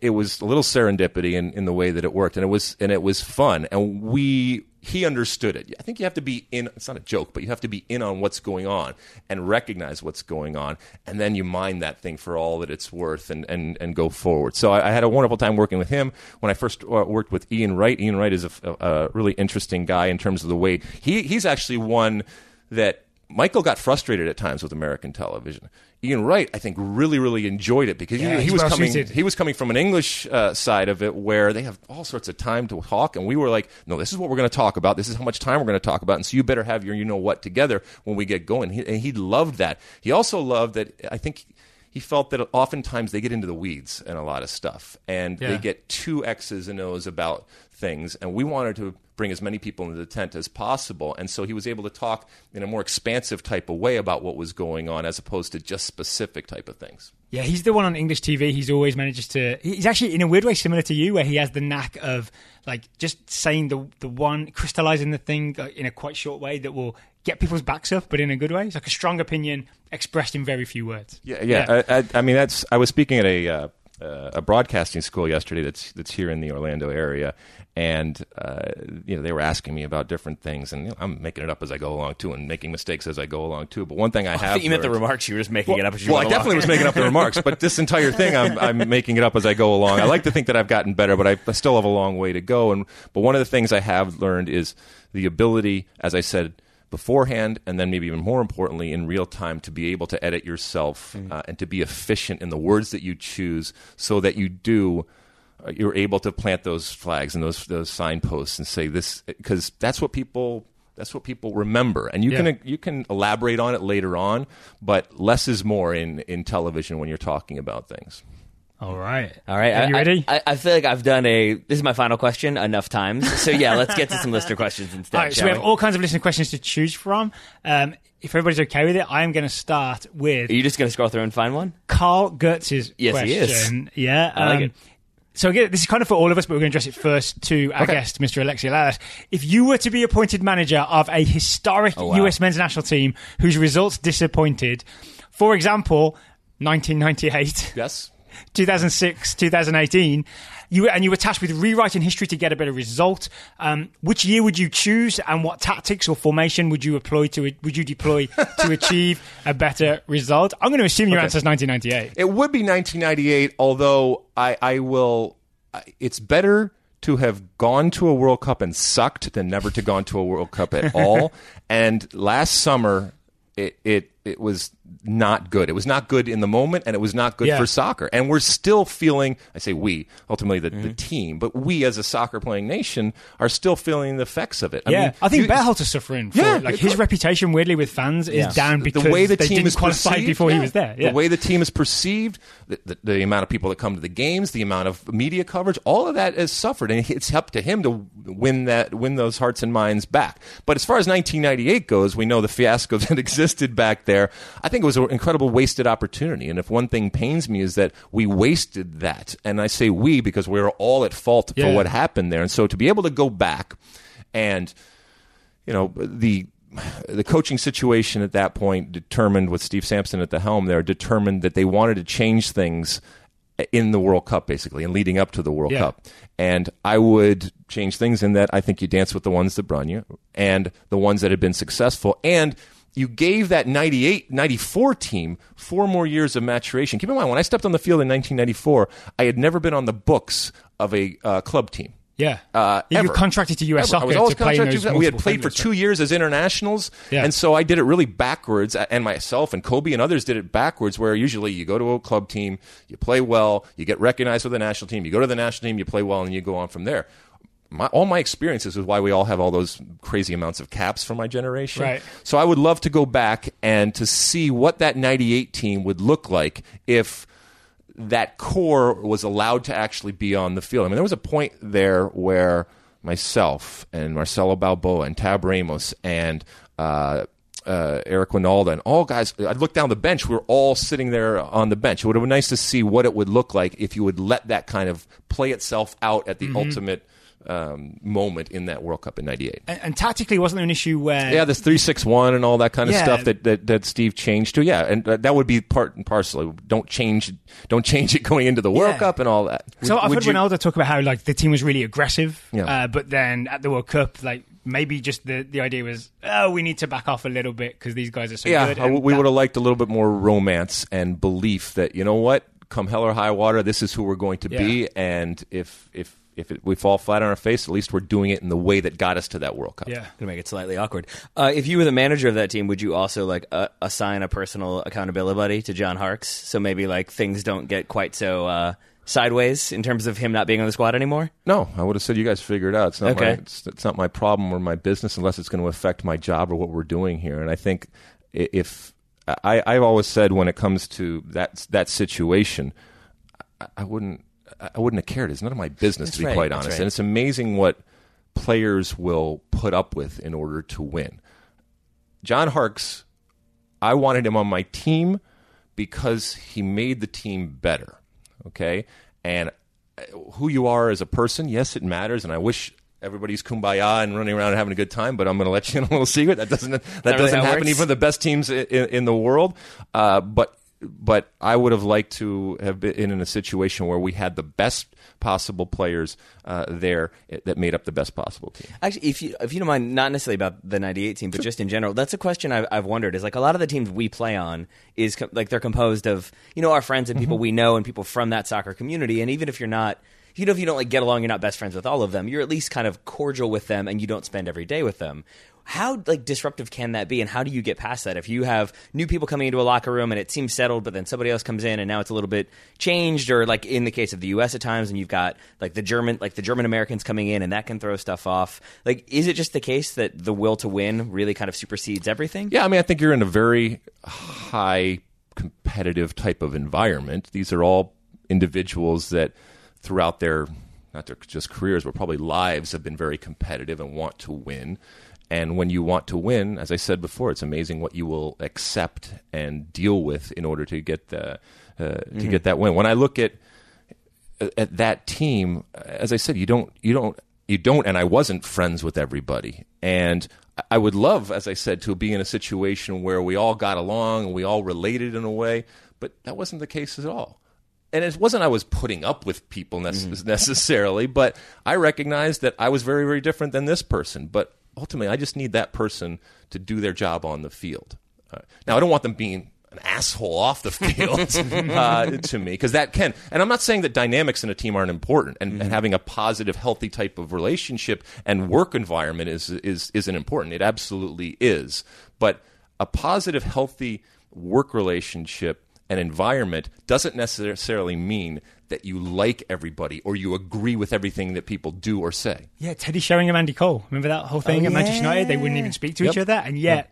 it was a little serendipity in, in the way that it worked. And it was and it was fun. And we he understood it. I think you have to be in it's not a joke but you have to be in on what's going on and recognize what's going on. And then you mine that thing for all that it's worth and and, and go forward. So I, I had a wonderful time working with him. When i first uh, worked with ian wright ian wright is a, a, a really interesting guy in terms of the way he he's actually one that Michael got frustrated at times with American television. Ian Wright, I think, really, really enjoyed it because Yeah, he, he was coming. suited. He was coming from an English uh, side of it where they have all sorts of time to talk, and we were like, "No, this is what we're going to talk about. This is how much time we're going to talk about, and so you better have your you know what together when we get going." He, and he loved that. He also loved that. I think he felt that oftentimes they get into the weeds and a lot of stuff, and Yeah. they get two X's and O's about things, and we wanted to bring as many people into the tent as possible. And so he was able to talk in a more expansive type of way about what was going on, as opposed to just specific type of things. Yeah, he's the one on English TV. He's always manages to. He's actually in a weird way similar to you, where he has the knack of like just saying the the one, crystallizing the thing uh, in a quite short way that will get people's backs up, but in a good way. It's like a strong opinion expressed in very few words. Yeah, yeah. I, I, I mean, that's. I was speaking at a uh, uh, a broadcasting school yesterday that's that's here in the Orlando area, and uh, you know they were asking me about different things, and you know, I'm making it up as I go along too, and making mistakes as I go along too. But one thing I [laughs] have think you meant the remarks. You were just making it up as you well, I definitely was making up the remarks, but this entire thing, I'm, I'm [laughs] making it up as I go along. I like to think that I've gotten better, but I, I still have a long way to go. And but one of the things I have learned is the ability, as I said beforehand, and then maybe even more importantly, in real time, to be able to edit yourself uh, and to be efficient in the words that you choose, so that you do. uh, You're able to plant those flags and those those signposts and say this because that's what people that's what people remember, and you Yeah. can you can elaborate on it later on, but less is more in, in television when you're talking about things. All right, All right, Are I, you ready? I, I feel like I've done a. This is my final question enough times. So yeah, [laughs] let's get to some listener questions instead. all right. So shall we have all kinds of listener questions to choose from. Um, if everybody's okay with it, I am going to start with Are you just going to scroll through and find one? Carl Gertz's Yes, he is. question. Yeah, I like um, it. So again, this is kind of for all of us, but we're going to address it first to our Okay. guest, Mr. Alexi Lalas. If you were to be appointed manager of a historic Oh, wow. US men's national team whose results disappointed, for example, 1998, Yes. 2006, 2018, you and you were tasked with rewriting history to get a better result. Um, which year would you choose, and what tactics or formation would you employ to would you deploy [laughs] to achieve a better result? I'm going to assume your Okay. answer is 1998. It would be 1998, although I, I will. It's better to have gone to a World Cup and sucked than never to gone to a World Cup at [laughs] all. and last summer, it, it it was not good. It was not good in the moment, and it was not good Yeah. for soccer. And we're still feeling. I say we, ultimately the, the team, but we as a soccer playing nation are still feeling the effects of it. yeah, mean, I think you- Berhalter's suffering. For Yeah, it. like his reputation, weirdly, with fans is Yeah. down because the way the team didn't is qualify perceived, before he was there. Yeah. The way the team is perceived, the, the, the amount of people that come to the games, the amount of media coverage, all of that has suffered, and it's up to him to win that, win those hearts and minds back. But as far as 1998 goes, we know the fiascos [laughs] that existed back there. I think it was an incredible wasted opportunity, and if one thing pains me is that we wasted that, and I say we because we're all at fault Yeah. for what happened there, and so to be able to go back and you know the the coaching situation at that point determined with Steve Sampson at the helm there determined that they wanted to change things in the World Cup basically and leading up to the World Yeah. Cup and I would change things in that I think you dance with the ones that brung you and the ones that had been successful and you gave that 98 94 team four more years of maturation keep in mind when I stepped on the field in 1994 I had never been on the books of a uh, club team yeah. uh, you ever. were contracted to US Ever. I Soccer was always to play in contracted those to- We had played for two years as internationals, Yeah. and so I did it really backwards. And myself and Cobi and others did it backwards, where usually you go to a club team, you play well, you get recognized with the national team, you go to the national team, you play well, and you go on from there. My, all my experiences is why we all have all those crazy amounts of caps for my generation. Right. So I would love to go back and to see what that 98 team would look like if that core was allowed to actually be on the field. I mean, there was a point there where myself and Marcelo Balboa and Tab Ramos and uh, uh, Eric Wynalda and all guys, I'd look down the bench. We were all sitting there on the bench. It would have been nice to see what it would look like if you would let that kind of play itself out at the ultimate um, moment in that World Cup in '98. And, and tactically, wasn't there an issue where Yeah, this three six one and all that kind of Yeah. stuff that, that that Steve changed to. Yeah, and that would be part and parcel. Don't change, don't change it going into the World Yeah. Cup and all that. So Would- I've would heard you- Ronaldo talk about how like the team was really aggressive, Yeah. uh, but then at the World Cup, like maybe just the, the idea was, oh, we need to back off a little bit because these guys are so Yeah, good. and we that- would have liked a little bit more romance and belief that you know what, come hell or high water, this is who we're going to be, and if if if it, we fall flat on our face, at least we're doing it in the way that got us to that World Cup. Yeah. Gonna make it slightly awkward. Uh, if you were the manager of that team, would you also like uh, assign a personal accountability buddy to John Harkes? So maybe like things don't get quite so uh, sideways in terms of him not being on the squad anymore. No, I would have said you guys figure it out. It's not Okay. my it's, it's not my problem or my business unless it's going to affect my job or what we're doing here. And I think if I, I've always said when it comes to that that situation, I, I wouldn't I wouldn't have cared. It's none of my business That's to be right, quite honest. right. And it's amazing what players will put up with in order to win. John Harkes, I wanted him on my team because he made the team better. Okay, and uh, who you are as a person, yes, it matters, and I wish. Everybody's kumbaya and running around and having a good time, but I'm going to let you in a little secret. That doesn't that doesn't happen works? even for the best teams in, in, in the world. Uh, but but I would have liked to have been in a situation where we had the best possible players uh, there that made up the best possible team. Actually, if you if you don't mind, not necessarily about the '98 team, but just in general, that's a question I've, I've wondered. Is like a lot of the teams we play on is like they're composed of you know our friends and people we know and people from that soccer community. And even if you're not, you know, if you don't like get along, you're not best friends with all of them. You're at least kind of cordial with them, and you don't spend every day with them. How like disruptive can that be, and how do you get past that? If you have new people coming into a locker room and it seems settled, but then somebody else comes in and now it's a little bit changed, or like in the case of the U.S. at times, and you've got like the German, like the German Americans coming in, and that can throw stuff off. Like, is it just the case that the will to win really kind of supersedes everything? Yeah, I mean, I think you're in a very high competitive type of environment. These are all individuals that throughout their not their just careers, but probably lives have been very competitive and want to win. And when you want to win, as I said before, it's amazing what you will accept and deal with in order to get the uh, to get that win. When I look at at that team, as I said, you don't, you don't, you don't, and I wasn't friends with everybody. And I would love, as I said, to be in a situation where we all got along and we all related in a way, but that wasn't the case at all. And it wasn't I was putting up with people nece- necessarily, but I recognized that I was very, very different than this person. But ultimately, I just need that person to do their job on the field. Uh, now, I don't want them being an asshole off the field [laughs] uh, to me because that can. And I'm not saying that dynamics in a team aren't important, and, and having a positive, healthy type of relationship and work environment is is isn't important. It absolutely is, but a positive, healthy work relationship and environment doesn't necessarily mean that you like everybody or you agree with everything that people do or say. Yeah, Teddy Sheringham, Andy Cole. Remember that whole thing Oh, at Manchester. United? They wouldn't even speak to each other, and yet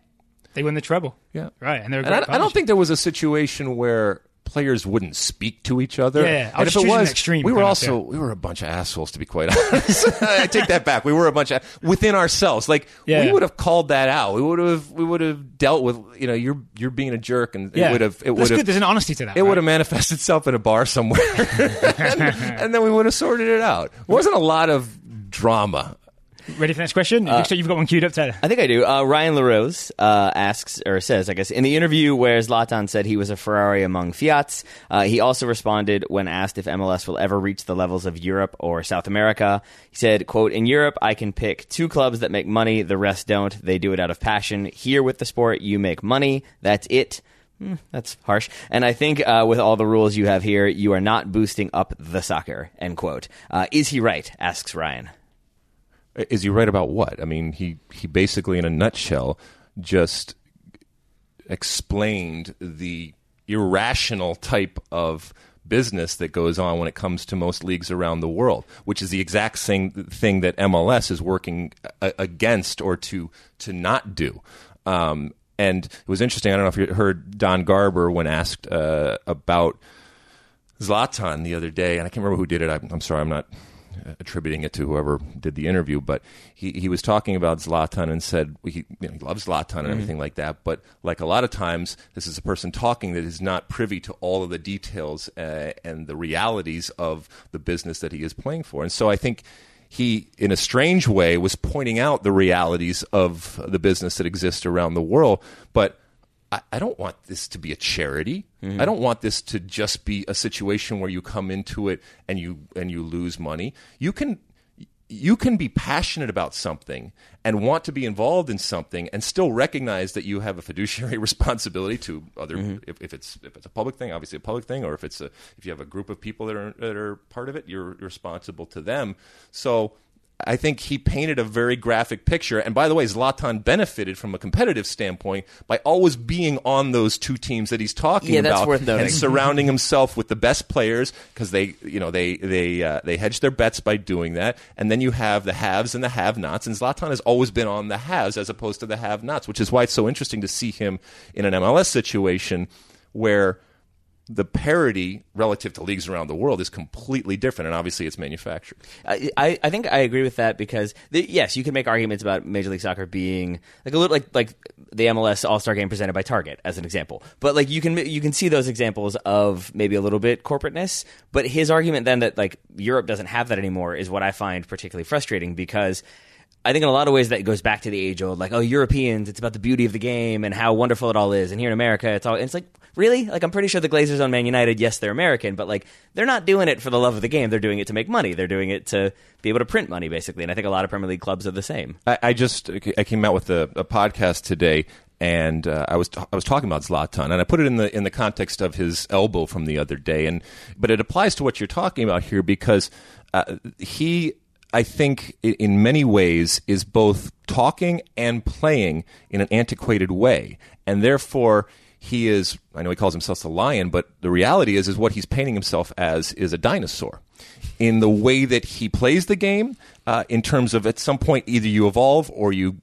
they won the treble. Yeah. right. And they're a And I, I don't think there was a situation where players wouldn't speak to each other. Yeah, I and was if it was, extreme we were also we were a bunch of assholes to be quite [laughs] honest. [laughs] I take that back. We were a bunch of within ourselves. Like Yeah. we would have called that out. We would have we would have dealt with you know you're you're being a jerk and Yeah, it would have it would have There's an honesty to that. it right? would have manifested itself in a bar somewhere, [laughs] and, and then we would have sorted it out. It wasn't a lot of drama. Ready for the next question? Uh, Looks like you've got one queued up, Taylor. I think I do. Uh, Ryan LaRose uh, asks, or says, I guess, in the interview where Zlatan said he was a Ferrari among Fiats, uh, he also responded when asked if MLS will ever reach the levels of Europe or South America. He said, quote, In Europe, I can pick two clubs that make money, the rest don't. They do it out of passion. Here with the sport, you make money. That's it. Hmm, that's harsh. And I think uh, with all the rules you have here, you are not boosting up the soccer, end quote. Uh, is he right? asks Ryan. Is he right about what? I mean, he he basically, in a nutshell, just explained the irrational type of business that goes on when it comes to most leagues around the world, which is the exact same thing that MLS is working a- against or to to not do. Um, and it was interesting. I don't know if you heard Don Garber when asked uh, about Zlatan the other day, and I can't remember who did it. I'm, I'm sorry, I'm not attributing it to whoever did the interview, but he, he was talking about Zlatan and said he, you know, he loves Zlatan and everything like that. But like a lot of times, this is a person talking that is not privy to all of the details uh, and the realities of the business that he is playing for. And so I think he, in a strange way, was pointing out the realities of the business that exists around the world. But I, I don't want this to be a charity. Mm-hmm. I don't want this to just be a situation where you come into it and you and you lose money. You can you can be passionate about something and want to be involved in something and still recognize that you have a fiduciary [laughs] responsibility to other mm-hmm. if, if it's if it's a public thing obviously a public thing or if it's a if you have a group of people that are that are part of it you're responsible to them so I think he painted a very graphic picture. And by the way, Zlatan benefited from a competitive standpoint by always being on those two teams that he's talking Yeah, about and [laughs] surrounding himself with the best players because they, you know, they they uh, they hedge their bets by doing that. And then you have the haves and the have-nots. And Zlatan has always been on the haves as opposed to the have-nots, which is why it's so interesting to see him in an MLS situation where the parity relative to leagues around the world is completely different, and obviously it's manufactured. I, I think I agree with that because the, yes, you can make arguments about Major League Soccer being like a little like like the MLS All Star Game presented by Target as an example, but like you can you can see those examples of maybe a little bit corporateness. But his argument then that like Europe doesn't have that anymore is what I find particularly frustrating because. I think in a lot of ways that goes back to the age old, like, oh, Europeans, it's about the beauty of the game and how wonderful it all is. And here in America, it's all, it's like, really? Like, I'm pretty sure the Glazers on Man United, yes, they're American, but like, they're not doing it for the love of the game. They're doing it to make money. They're doing it to be able to print money, basically. And I think a lot of Premier League clubs are the same. I, I just I came out with a, a podcast today, and uh, I was I was talking about Zlatan, and I put it in the in the context of his elbow from the other day, and but it applies to what you're talking about here because uh, he. I think in many ways is both talking and playing in an antiquated way, and therefore he is. I know he calls himself the lion, but the reality is, is what he's painting himself as is a dinosaur in the way that he plays the game. Uh, in terms of at some point, either you evolve or you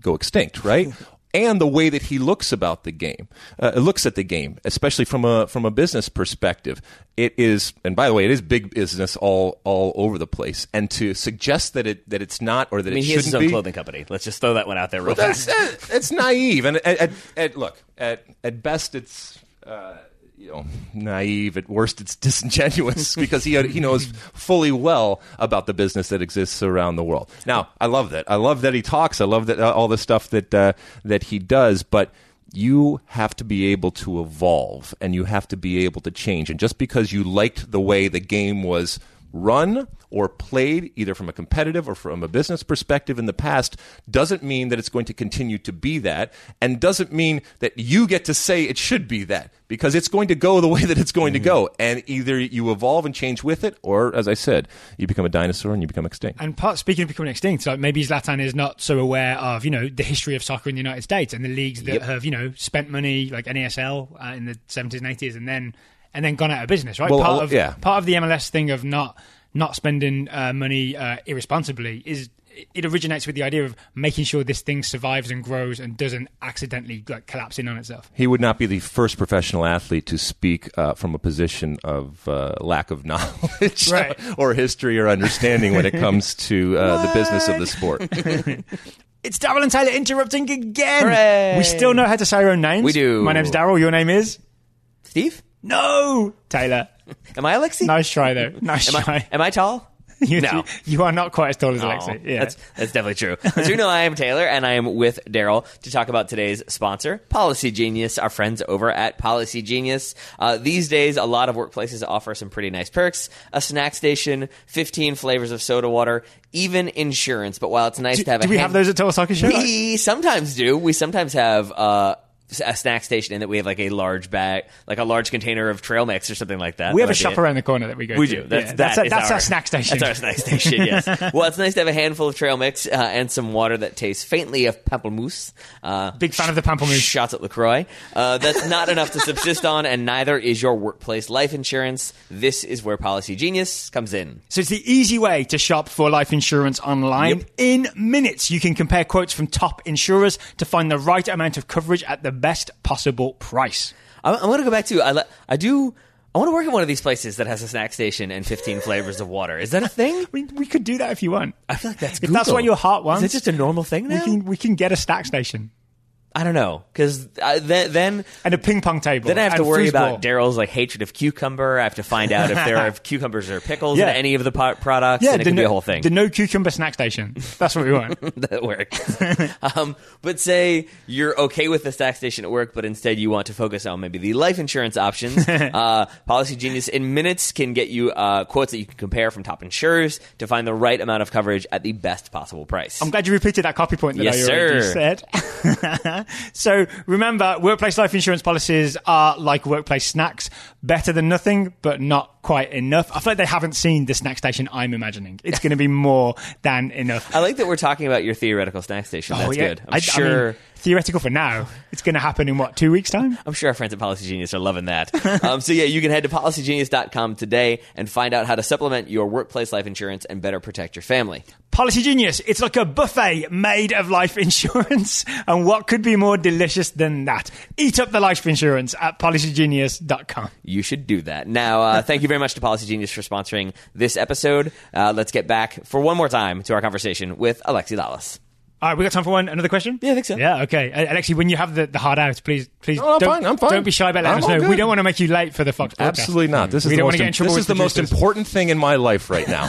go extinct, right? And the way that he looks about the game, uh, looks at the game, especially from a from a business perspective, it is. And by the way, it is big business all all over the place. And to suggest that it that it's not or that I mean, it he shouldn't his own be, clothing company. Let's just throw that one out there real that's fast. uh, it's naive, and at, at, at look at at best it's uh, you know naive. At worst, it's disingenuous [laughs] because he he knows fully well about the business that exists around the world. Now, I love that. I love that he talks. I love that uh, all the stuff that uh, that he does, but. You have to be able to evolve and you have to be able to change. And just because you liked the way the game was run or played, either from a competitive or from a business perspective in the past, doesn't mean that it's going to continue to be that, and doesn't mean that you get to say it should be that, because it's going to go the [laughs] way that it's going to go. And either you evolve and change with it, or, as I said, you become a dinosaur and you become extinct. And part, speaking of becoming extinct, like maybe Zlatan is not so aware of you know the history of soccer in the United States and the leagues that Yep. have you know spent money like NASL uh, in the seventies and eighties, and then and then gone out of business. Right, Well, part of yeah. part of the MLS thing of not not spending uh, money uh, irresponsibly is. It originates with the idea of making sure this thing survives and grows and doesn't accidentally like collapse in on itself. He would not be the first professional athlete to speak uh, from a position of uh, lack of [laughs] knowledge Right. or history or understanding when it comes [laughs] to uh, the business of the sport. [laughs] It's Daryl and Taylor interrupting again. Hooray. We still know how to say our own names. We do. My name's Daryl. Your name is Steve, no Taylor. [laughs] am I Alexi? Nice try though. Nice Am try. I, am I tall? [laughs] You, No. you are not quite as tall as Oh, Alexi. Yeah. that's, that's definitely true. As you know, I am Taylor, and I am with Daryl to talk about today's sponsor, Policy Genius, our friends over at Policy Genius. Uh, these days, a lot of workplaces offer some pretty nice perks: a snack station, 15 flavors of soda water, even insurance. But while it's nice do, to have do we hand- have those at Total Soccer Show? we sometimes do. We sometimes have uh, a snack station in that we have like a large bag, like a large container of trail mix or something like that. we have a shop around the corner that we go to. We to. do. That's Yeah, that that's, our, that's our, [laughs] snack station. That's our snack station. Yes. well, it's nice to have a handful of trail mix uh, and some water that tastes faintly of pamplemousse. Uh, Big fan of the pamplemousse. Shots at LaCroix. Uh, that's not enough to subsist on, and neither is your workplace life insurance. This is where Policy Genius comes in. So it's the easy way to shop for life insurance online. Yep. In minutes, you can compare quotes from top insurers to find the right amount of coverage at the best possible price. I'm, I'm going to go back to I, I do. I want to work at one of these places that has a snack station and 15 [laughs] flavors of water. Is that a thing? [laughs] We, we could do that if you want. I feel like that's If that's what your heart wants, Is it just a normal thing now? we can we can get a snack station. I don't know because then then and a ping pong table. then I have to worry about Daryl's like hatred of cucumber. I have to find out if there are [laughs] cucumbers or pickles Yeah. in any of the po- products. Yeah, and it the could no, be a whole thing. The no cucumber snack station. That's what we want. [laughs] that works. um, but say you're okay with the snack station at work, but instead you want to focus on maybe the life insurance options. [laughs] uh, Policy Genius in minutes can get you uh, quotes that you can compare from top insurers to find the right amount of coverage at the best possible price. I'm glad you repeated that copy point that Yes, I already sir. said. So remember, workplace life insurance policies are like workplace snacks, better than nothing, but not quite enough. I feel like they haven't seen the snack station I'm imagining. It's [laughs] going to be more than enough. I like that we're talking about your theoretical snack station. Oh, That's Oh, yeah. good. I'm I- I sure. mean, theoretical for now. It's going to happen in what two weeks time? I'm sure our friends at Policy Genius are loving that. [laughs] um, so yeah, you can head to policygenius.com today and find out how to supplement your workplace life insurance and better protect your family. Policy Genius. It's like a buffet made of life [laughs] insurance. And what could be more delicious than that? Eat up the life insurance at policygenius.com. You should do that. Now, uh, [laughs] thank you very much to Policy Genius for sponsoring this episode. Uh, let's get back for one more time to our conversation with Alexi Lalas. All right, we got time for one another question. Yeah, I think so. Yeah, okay. Uh, Alexi, when you have the, the hard out, please, please Oh, I'm don't, fine, I'm fine. don't be shy about letting I'm us know. We don't want to make you late for the Fox broadcast. Absolutely not. This is We the most, wanna get in trouble this is the most important thing in my life right now.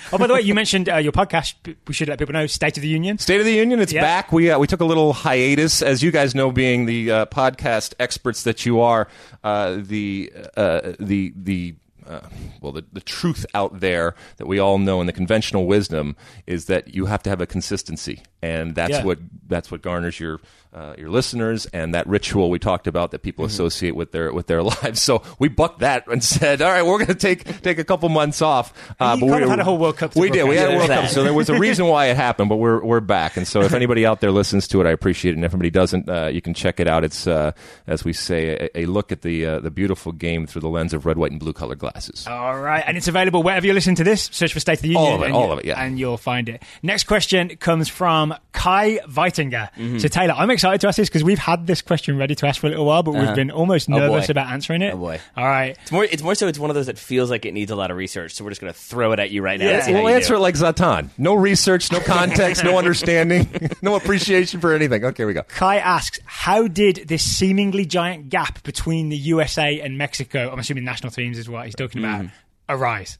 [laughs] oh, by the way, you mentioned uh, your podcast. We should let people know State of the Union. State of the Union, it's Yeah. back. We uh, we took a little hiatus, as you guys know, being the uh, podcast experts that you are. Uh, the uh, the the uh, well, the, the truth out there that we all know in the conventional wisdom is that you have to have a consistency, and that's Yeah. what that's what garners your uh, your listeners and that ritual we talked about that people associate with their with their [laughs] lives. So we bucked that and said, "All right, we're going to take take a couple months off." Uh, but we had a whole World Cup We did. We had a. World Cup, so there was a reason why it happened. But we're we're back, and so if [laughs] anybody out there listens to it, I appreciate it. And if anybody doesn't, uh, you can check it out. It's uh, as we say, a, a look at the uh, the beautiful game through the lens of red, white, and blue colored glasses. All right, and it's available wherever you listen to this. Search for State of the Union. All of it, and all you- of it, yeah. And you'll find it. Next question comes from Kai Weitinger. Mm-hmm. So, Taylor, I'm excited to ask this because we've had this question ready to ask for a little while, but we've been almost Oh, nervous boy. about answering it. Oh, boy. All right. It's more. It's more so. It's one of those that feels like it needs a lot of research. So we're just going to throw it at you right now. Yeah. and see how We'll answer do. it like Zlatan. No research, no [laughs] context, no understanding, [laughs] no appreciation for anything. Okay, here we go. Kai asks, how did this seemingly giant gap between the USA and Mexico, I'm assuming national teams is what he's talking about, Mm-hmm. arise?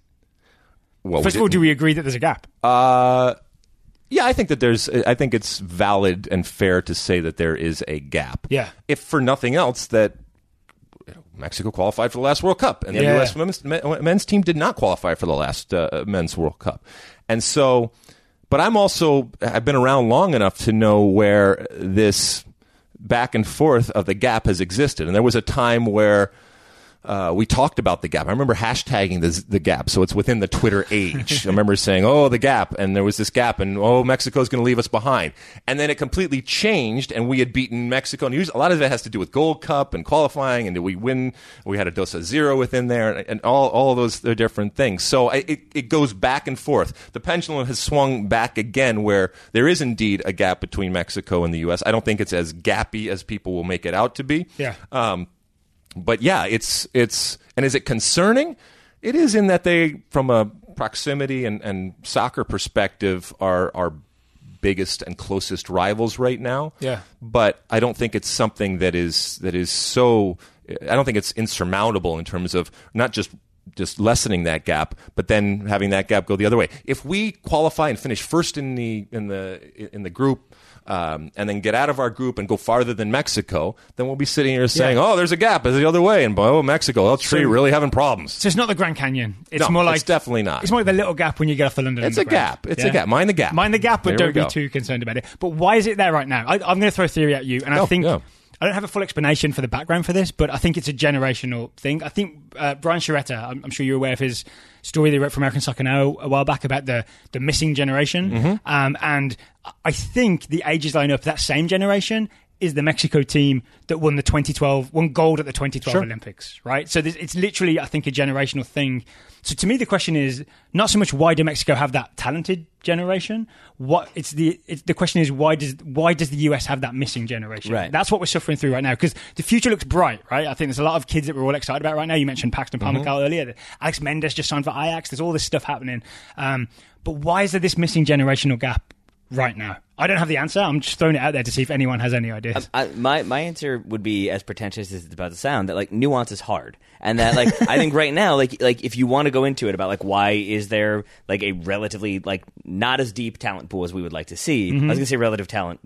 Well, First of all, do we agree that there's a gap? Uh, yeah, I think that there's. I think it's valid and fair to say that there is a gap. Yeah. If for nothing else, that Mexico qualified for the last World Cup, and the Yeah. U.S. Men's, men's team did not qualify for the last uh, men's World Cup, and so. But I'm also. I've been around long enough to know where this back and forth of the gap has existed, and there was a time where uh, we talked about the gap. I remember hashtagging the, the gap, so it's within the Twitter age. [laughs] I remember saying, "Oh, the gap," and there was this gap, and oh, Mexico's going to leave us behind. And then it completely changed, and we had beaten Mexico. And a lot of it has to do with Gold Cup and qualifying, and did we win? We had a Dos a Cero within there, and, and all all of those are different things. So I, it it goes back and forth. The pendulum has swung back again, where there is indeed a gap between Mexico and the U.S. I don't think it's as gappy as people will make it out to be. Yeah. Um, but yeah, it's it's and is it concerning? It is in that they, from a proximity and, and soccer perspective, are are biggest and closest rivals right now. Yeah. But I don't think it's something that is that is so. I don't think it's insurmountable in terms of not just just lessening that gap, but then having that gap go the other way. If we qualify and finish first in the in the in the group, um, and then get out of our group and go farther than Mexico, then we'll be sitting here saying. "Oh, there's a gap. It's the other way." And oh, Mexico, tree, really having problems. So it's not the Grand Canyon. It's No, more like it's definitely not. It's more like the little gap when you get off the London. It's a Underground. gap. It's a gap. Mind the gap. Mind the gap, but There we don't be go. too concerned about it. But why is it there right now? I, I'm going to throw a theory at you, and I think yeah. I don't have a full explanation for the background for this, but I think it's a generational thing. I think uh, Brian Sciaretta, I'm, I'm sure you're aware of his story they wrote for American Soccer Now a while back about the the missing generation, Mm-hmm. um, and I think the ages line up that same generation. Is the Mexico team that won the 2012 won gold at the 2012 Sure. Olympics, right? So it's literally, I think, a generational thing. So to me, the question is not so much why do Mexico have that talented generation. What it's the it's, the question is why does why does the US have that missing generation? Right. That's what we're suffering through right now because the future looks bright, right? I think there's a lot of kids that we're all excited about right now. You mentioned Paxton Pomykal earlier. Alex Mendez just signed for Ajax. There's all this stuff happening. Um, but why is there this missing generational gap? Right now? I don't have the answer. I'm just throwing it out there to see if anyone has any ideas. I, my my answer would be as pretentious as it's about to sound that like nuance is hard, and that like I think right now like like if you want to go into it about like why is there like a relatively like not as deep talent pool as we would like to see. I was gonna say relative talent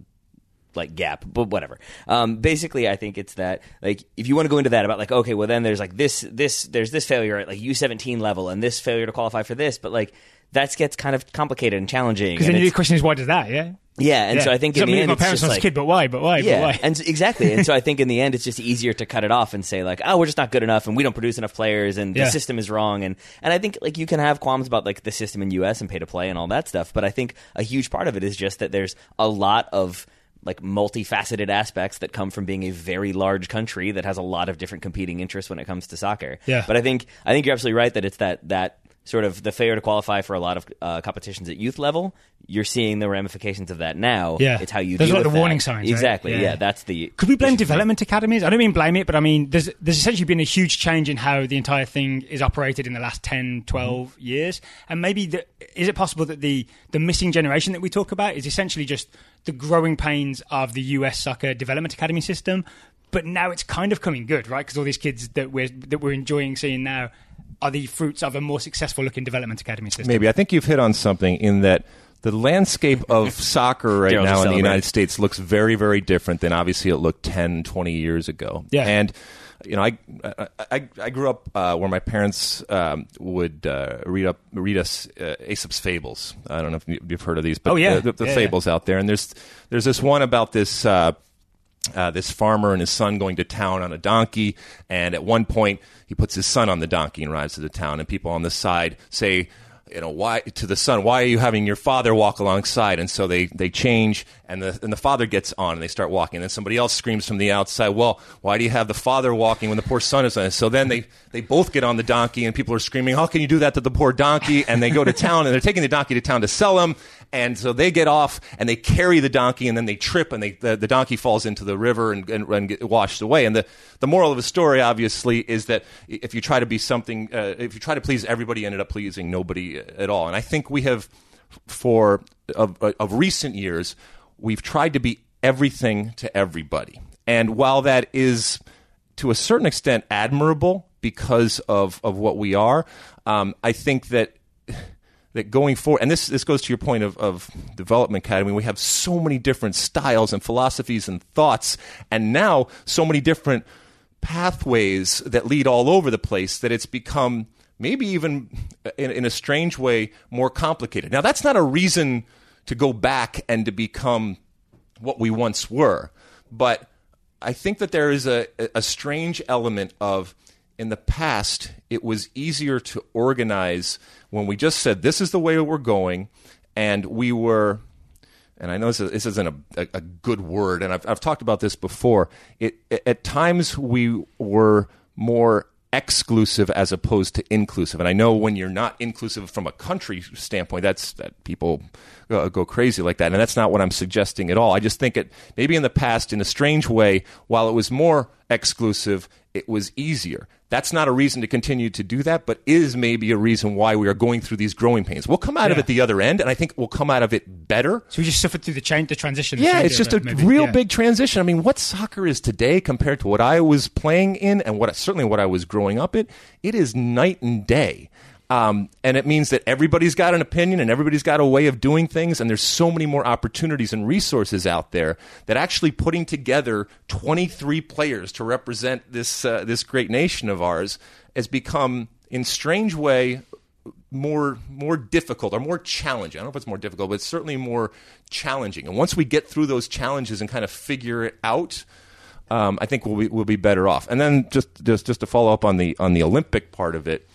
like gap, but whatever. Um, basically, I think it's that like if you want to go into that about like okay, well then there's like this this there's this failure at like U seventeen level and this failure to qualify for this, but like that gets kind of complicated and challenging. Because then the it's- question is, why does that? Yeah. yeah, and so I think in the mean, end my it's parents just when I was like kid, but why? But why? yeah, But why? and exactly. And so I think in the end, it's just easier to cut it off and say like, oh, we're just not good enough, and we don't produce enough players, and Yeah. the system is wrong. And and I think like you can have qualms about like the system in U.S. and pay to play and all that stuff, but I think a huge part of it is just that there's a lot of like multifaceted aspects that come from being a very large country that has a lot of different competing interests when it comes to soccer. Yeah. But I think I think you're absolutely right that it's that that sort of the failure to qualify for a lot of uh, competitions at youth level. You're seeing the ramifications of that now. Yeah. it's how you There's a deal lot with of that. warning signs, right? Exactly. Yeah. Yeah. that's the. Could we blame development academies? I don't mean blame it, but I mean there's there's essentially been a huge change in how the entire thing is operated in the last 10, 12 Mm-hmm. years. And maybe the, is it possible that the the missing generation that we talk about is essentially just the growing pains of the US soccer development academy system, but now it's kind of coming good, right? Because all these kids that we're that we're enjoying seeing now are the fruits of a more successful looking development academy system. Maybe I think you've hit on something in that the landscape of [laughs] soccer right Daryl's now just in the United. States looks very, very different than obviously it looked 10, 20 years ago. Yeah. And you know, I I, I, I grew up uh, where my parents um, would uh, read up read us uh, Aesop's fables. I don't know if you- you've heard of these, but Oh, yeah. the, the, the Yeah, fables out there. And there's there's this one about this. Uh, this farmer and his son going to town on a donkey, and at one point he puts his son on the donkey and rides to the town, and people on the side say, you know, why to the son, why are you having your father walk alongside? And so they they change, and the and the father gets on, and they start walking. And then somebody else screams from the outside, well, why do you have the father walking when the poor son is on? it?" So then they they both get on the donkey, and people are screaming, how can you do that to the poor donkey? And they go to town, and they're taking the donkey to town to sell him. And so they get off and they carry the donkey and then they trip and they, the, the donkey falls into the river and, and, and get washed away. And the, the moral of the story, obviously, is that if you try to be something, uh, if you try to please everybody, you ended up pleasing nobody at all. And I think we have, for of, of recent years, we've tried to be everything to everybody. And while that is to a certain extent admirable because of, of what we are, um, I think that that going forward, and this this goes to your point of, of development academy. We have so many different styles and philosophies and thoughts, and now so many different pathways that lead all over the place that it's become maybe even uh, in, in a strange way more complicated. Now that's not a reason to go back and to become what we once were, but I think that there is a, a strange element of in the past, it was easier to organize when we just said, this is the way we're going, and we were, and I know this, is, this isn't a, a, a good word, and I've, I've talked about this before. It, at times, we were more exclusive as opposed to inclusive. And I know when you're not inclusive from a country standpoint, that's that people uh, go crazy like that. And that's not what I'm suggesting at all. I just think it maybe in the past, in a strange way, while it was more exclusive, it was easier. That's not a reason to continue to do that, but is maybe a reason why we are going through these growing pains. We'll come out of it the other end, and I think we'll come out of it better. So we just suffered through the change, the transition. Yeah, it's just a maybe. real Yeah. big transition. I mean, what soccer is today compared to what I was playing in, and what certainly what I was growing up in, it is night and day. Um, and it means that everybody's got an opinion and everybody's got a way of doing things, and there's so many more opportunities and resources out there that actually putting together 23 players to represent this uh, this great nation of ours has become, in strange way, more more difficult or more challenging. I don't know if it's more difficult, but it's certainly more challenging. And once we get through those challenges and kind of figure it out, um, I think we'll be, we'll be better off. And then just, just just to follow up on the on the Olympic part of it,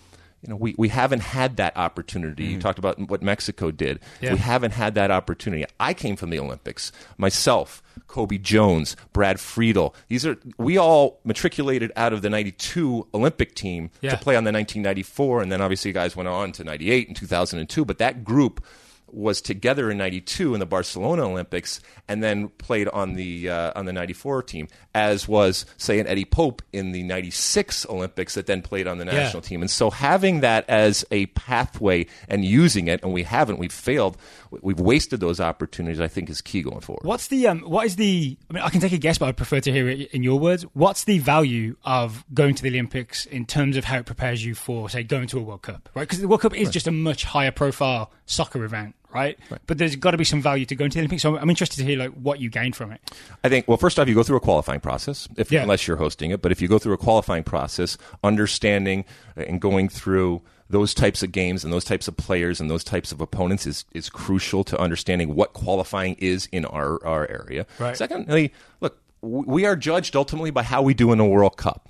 you know, we, we haven't had that opportunity. You mm-hmm. talked about what Mexico did. Yeah. We haven't had that opportunity. I came from the Olympics myself. Cobi Jones, Brad Friedel. These are we all matriculated out of the '92 Olympic team Yeah. to play on the 1994, and then obviously you guys went on to '98 and 2002. But that group was together in '92 in the Barcelona Olympics, and then played on the uh, on the '94 team, as was say an Eddie Pope in the '96 Olympics that then played on the national team. And so having that as a pathway and using it, and we haven't, we've failed, we've wasted those opportunities. I think is key going forward. What's the um, what is the? I mean, I can take a guess, but I'd prefer to hear it in your words. What's the value of going to the Olympics in terms of how it prepares you for, say, going to a World Cup, right? Because the World Cup is just a much higher profile soccer event, right? But there's got to be some value to going to the Olympics. So I'm interested to hear like what you gained from it. I think well, first off, you go through a qualifying process, if Yeah. unless you're hosting it. But if you go through a qualifying process, understanding and going through those types of games and those types of players and those types of opponents is is crucial to understanding what qualifying is in our our area. Right. Secondly, look, we are judged ultimately by how we do in a World Cup.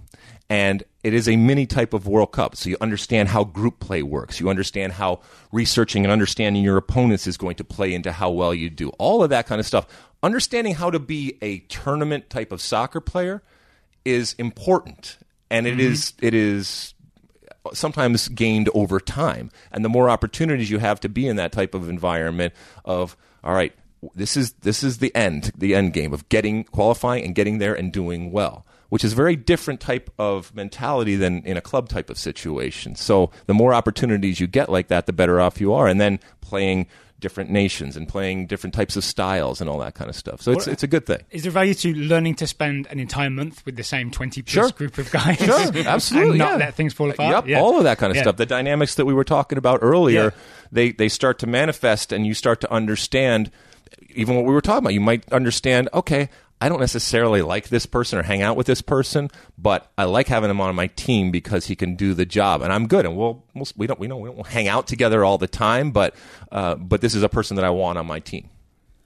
And it is a mini type of World Cup. So you understand how group play works. You understand how researching and understanding your opponents is going to play into how well you do. All of that kind of stuff. Understanding how to be a tournament type of soccer player is important. And it mm-hmm. is it is sometimes gained over time. And the more opportunities you have to be in that type of environment of all right, this is this is the end, the end game of getting qualifying and getting there and doing well, which is a very different type of mentality than in a club type of situation. So the more opportunities you get like that, the better off you are. And then playing different nations and playing different types of styles and all that kind of stuff. So it's it's a good thing. Is there value to learning to spend an entire month with the same 20 plus Sure. group of guys? Sure, [laughs] absolutely. and not yeah. let things fall apart? Yep, Yeah. all of that kind of Yeah. stuff. The dynamics that we were talking about earlier, they they start to manifest, and you start to understand even what we were talking about. You might understand, okay. I don't necessarily like this person or hang out with this person, but I like having him on my team because he can do the job, and I'm good. And we'll, we'll we don't we don't we don't hang out together all the time, but uh, but this is a person that I want on my team.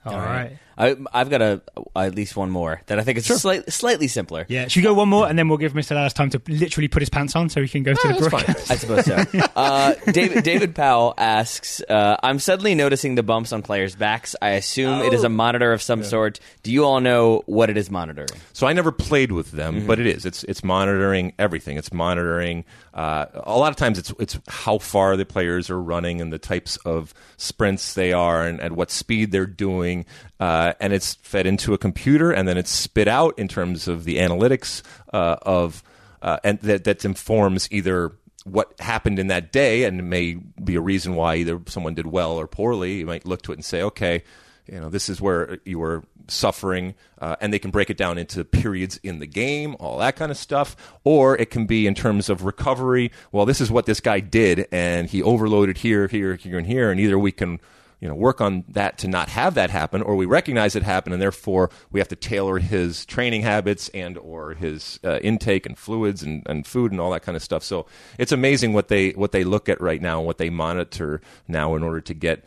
All right. I, I've got a at least one more that I think is slight, slightly simpler. Yeah. Should we go one more and then we'll give Mr. Lalas time to literally put his pants on so he can go to the that's fine. broadcast? I suppose so. [laughs] Uh, David, David Powell asks, uh, "I'm suddenly noticing the bumps on players' backs. I assume it is a monitor of some sort. Do you all know what it is monitoring?" So I never played with them, but it is. It's it's monitoring everything. It's monitoring. Uh, a lot of times, it's it's how far the players are running and the types of sprints they are and at what speed they're doing, uh, and it's fed into a computer and then it's spit out in terms of the analytics uh, of uh, and that that informs either what happened in that day and may be a reason why either someone did well or poorly. You might look to it and say, okay, you know, this is where you were suffering, uh, and they can break it down into periods in the game, all that kind of stuff. Or it can be in terms of recovery. Well, this is what this guy did, and he overloaded here, here, here, and here, and either we can you know work on that to not have that happen or we recognize it happened and therefore we have to tailor his training habits and or his uh, intake and fluids and, and food and all that kind of stuff so it's amazing what they what they look at right now and what they monitor now in order to get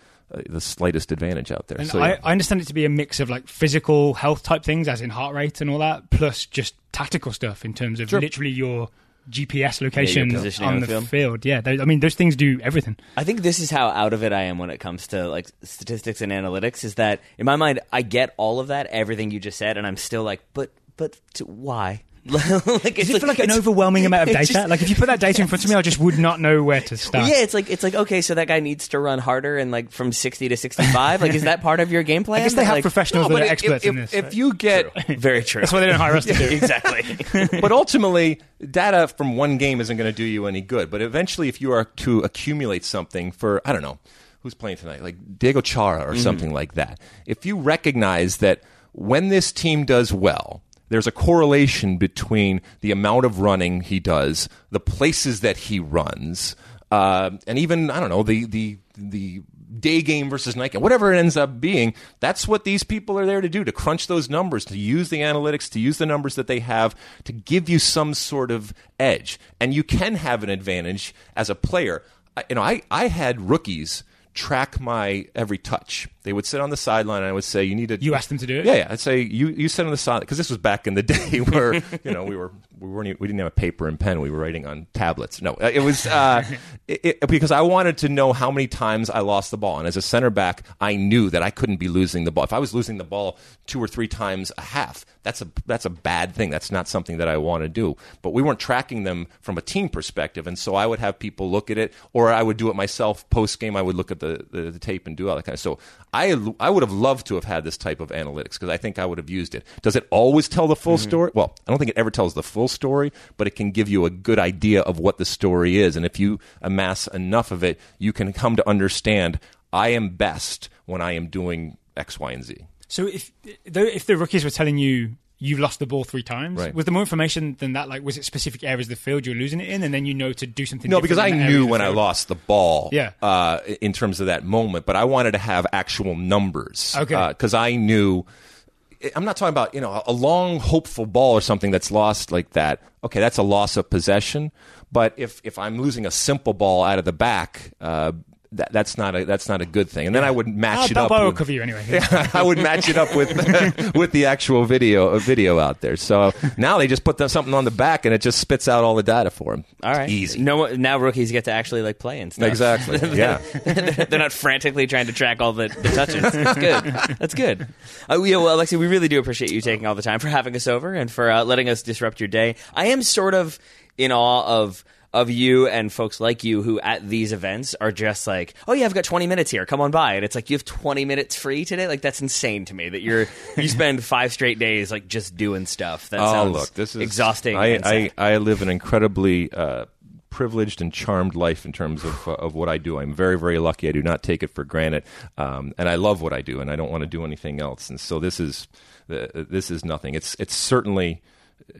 the slightest advantage out there And so I, yeah. I understand it to be a mix of like physical health type things, as in heart rate and all that, plus just tactical stuff in terms of literally your GPS location positioning on on the the field. field. Yeah, they- I mean those things do everything. I think this is how out of it I am when it comes to like statistics and analytics. Is that in my mind I get all of that, everything you just said, and I'm still like, but but to, why? [laughs] like, Does it feel like an overwhelming [laughs] amount of data? just- like if you put that data in front of me, I just would not know where to start. Yeah, it's like it's like okay, so that guy needs to run harder and like from sixty to sixty five. like, is that part of your game plan? [laughs] I guess they have like, professionals No, that but are if- experts if, in this. if right? you get Very true. That's why they don't hire us to do. it. exactly. but ultimately, data from one game isn't going to do you any good. But eventually, if you are to accumulate something for, I don't know, who's playing tonight, like Diego Chara or mm-hmm. something like that, if you recognize that when this team does well, there's a correlation between the amount of running he does, the places that he runs, uh, and even I don't know the the the day game versus night game, whatever it ends up being, that's what these people are there to do to crunch those numbers, to use the analytics, to use the numbers that they have to give you some sort of edge. And you can have an advantage as a player. I, you know, I, I had rookies track my every touch. They would sit on the sideline and I would say, You need to. You asked them to do it? Yeah, yeah. I'd say, You, you sit on the sideline, because this was back in the [laughs] day where, you know, we were we weren't even- we didn't have a paper and pen. We were writing on tablets. No, uh, it was uh, [laughs] it, it- because I wanted to know how many times I lost the ball. And as a center back, I knew that I couldn't be losing the ball. If I was losing the ball two or three times a half, that's a that's a bad thing. That's not something that I want to do. But we weren't tracking them from a team perspective, and so I would have people look at it, or I would do it myself post game. I would look at the, the, the tape and do all that kind of. So I I would have loved to have had this type of analytics because I think I would have used it. Does it always tell the full story? Well, I don't think it ever tells the full story, but it can give you a good idea of what the story is, and if you amass enough of it, you can come to understand. I am best when I am doing X, Y, and Z. So if though if the rookies were telling you you've lost the ball three times, Right. was there more information than that? Like, was it specific areas of the field you're losing it in, and then you know to do something? No, because I in that area knew when I lost the ball. Yeah. Uh, in terms of that moment, but I wanted to have actual numbers. Okay. Because I knew. I'm not talking about you know a long hopeful ball or something that's lost like that. Okay, that's a loss of possession. But if if I'm losing a simple ball out of the back, uh, that, that's not a that's not a good thing. And then I would match it that up. ball will with- cover you anyway. [laughs] I would match it up with [laughs] with the actual video uh, video out there. So now they just put them, something on the back and it just spits out all the data for them. All right, easy. No, now rookies get to actually like play and stuff. Exactly. [laughs] Yeah. They're not frantically trying to track all the, the touches. That's good. That's good. Uh, yeah, well, Alexi, we really do appreciate you taking all the time for having us over and for uh, letting us disrupt your day. I am sort of in awe of of you and folks like you who at these events are just like, oh yeah, I've got 20 minutes here. Come on by. And it's like you have 20 minutes free today. Like that's insane to me that you're [laughs] you spend five straight days like just doing stuff. That oh, sounds look, this is exhausting. I, I. I live an incredibly uh, privileged and charmed life in terms of uh, of what I do. I'm very very lucky. I do not take it for granted, um, and I love what I do, and I don't want to do anything else. And so this is uh, this is nothing. It's it's certainly.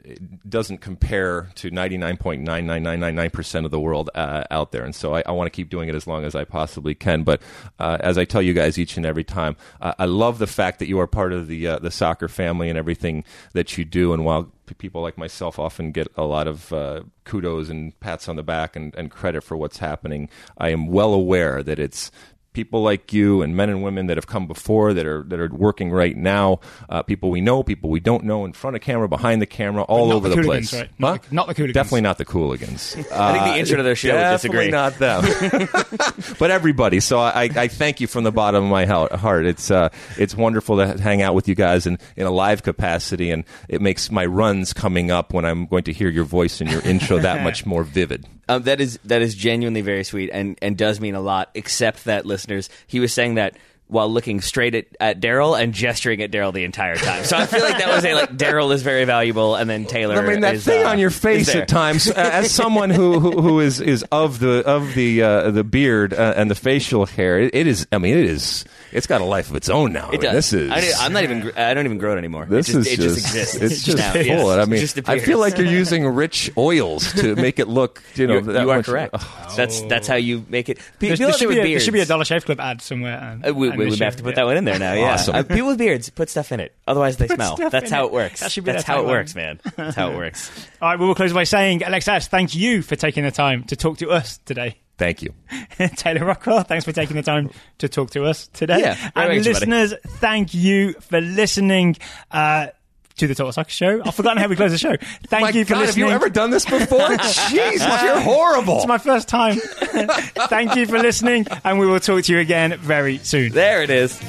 It doesn't compare to 99.99999% of the world uh, out there. And so I, I want to keep doing it as long as I possibly can. But uh, as I tell you guys each and every time, uh, I love the fact that you are part of the, uh, the soccer family and everything that you do. And while people like myself often get a lot of uh, kudos and pats on the back and, and credit for what's happening, I am well aware that it's people like you and men and women that have come before that are that are working right now, uh, people we know, people we don't know, in front of camera, behind the camera, all over the the, place. right? Not Huh? the- not the Cooligans. Definitely not the Cooligans. [laughs] I think the intro to their show would disagree. Definitely not them. [laughs] [laughs] but everybody. So I, I thank you from the bottom of my heart. It's uh, it's wonderful to hang out with you guys in, in a live capacity, and it makes my runs coming up when I'm going to hear your voice and your intro that much more vivid. Um, that is that is genuinely very sweet and, and does mean a lot. Except that listeners, he was saying that while looking straight at, at Daryl and gesturing at Daryl the entire time. So I feel like that was a like Daryl is very valuable, and then Taylor. I mean that is, thing uh, on your face at times, uh, as someone who, who who is is of the of the uh, the beard uh, and the facial hair, it, it is. I mean, it is. It's got a life of its own now. I It mean, does. This is. I, am not even. gr- I don't even grow it anymore. This it just, is it just, exists. It's just now. full. Yes. I mean, just I feel like you're using rich oils to make it look. You know, You, that you are much- correct. Ugh. That's that's how you make it. Pe- There, there it should be a, there should be a Dollar Shave Club ad somewhere. And, Uh, we, and we would have to put yeah. that one in there now. Yeah, Awesome. Uh, people with beards put stuff in it. Otherwise, they smell. That's how it. it works. That should be That's how it works, man. That's how it works. [laughs] All right, we will close by saying, Alexas, thank you for taking the time to talk to us today. Thank you. [laughs] Taylor Rockwell, thanks for taking the time to talk to us today. Yeah, and buddy. listeners, thank you for listening. Uh, to the Total Soccer Show. I've forgotten how we close the show. [laughs] Thank My you for God, have you ever done this before? [laughs] Jesus, you're horrible. It's my first time. [laughs] Thank you for listening, and we will talk to you again very soon. There it is.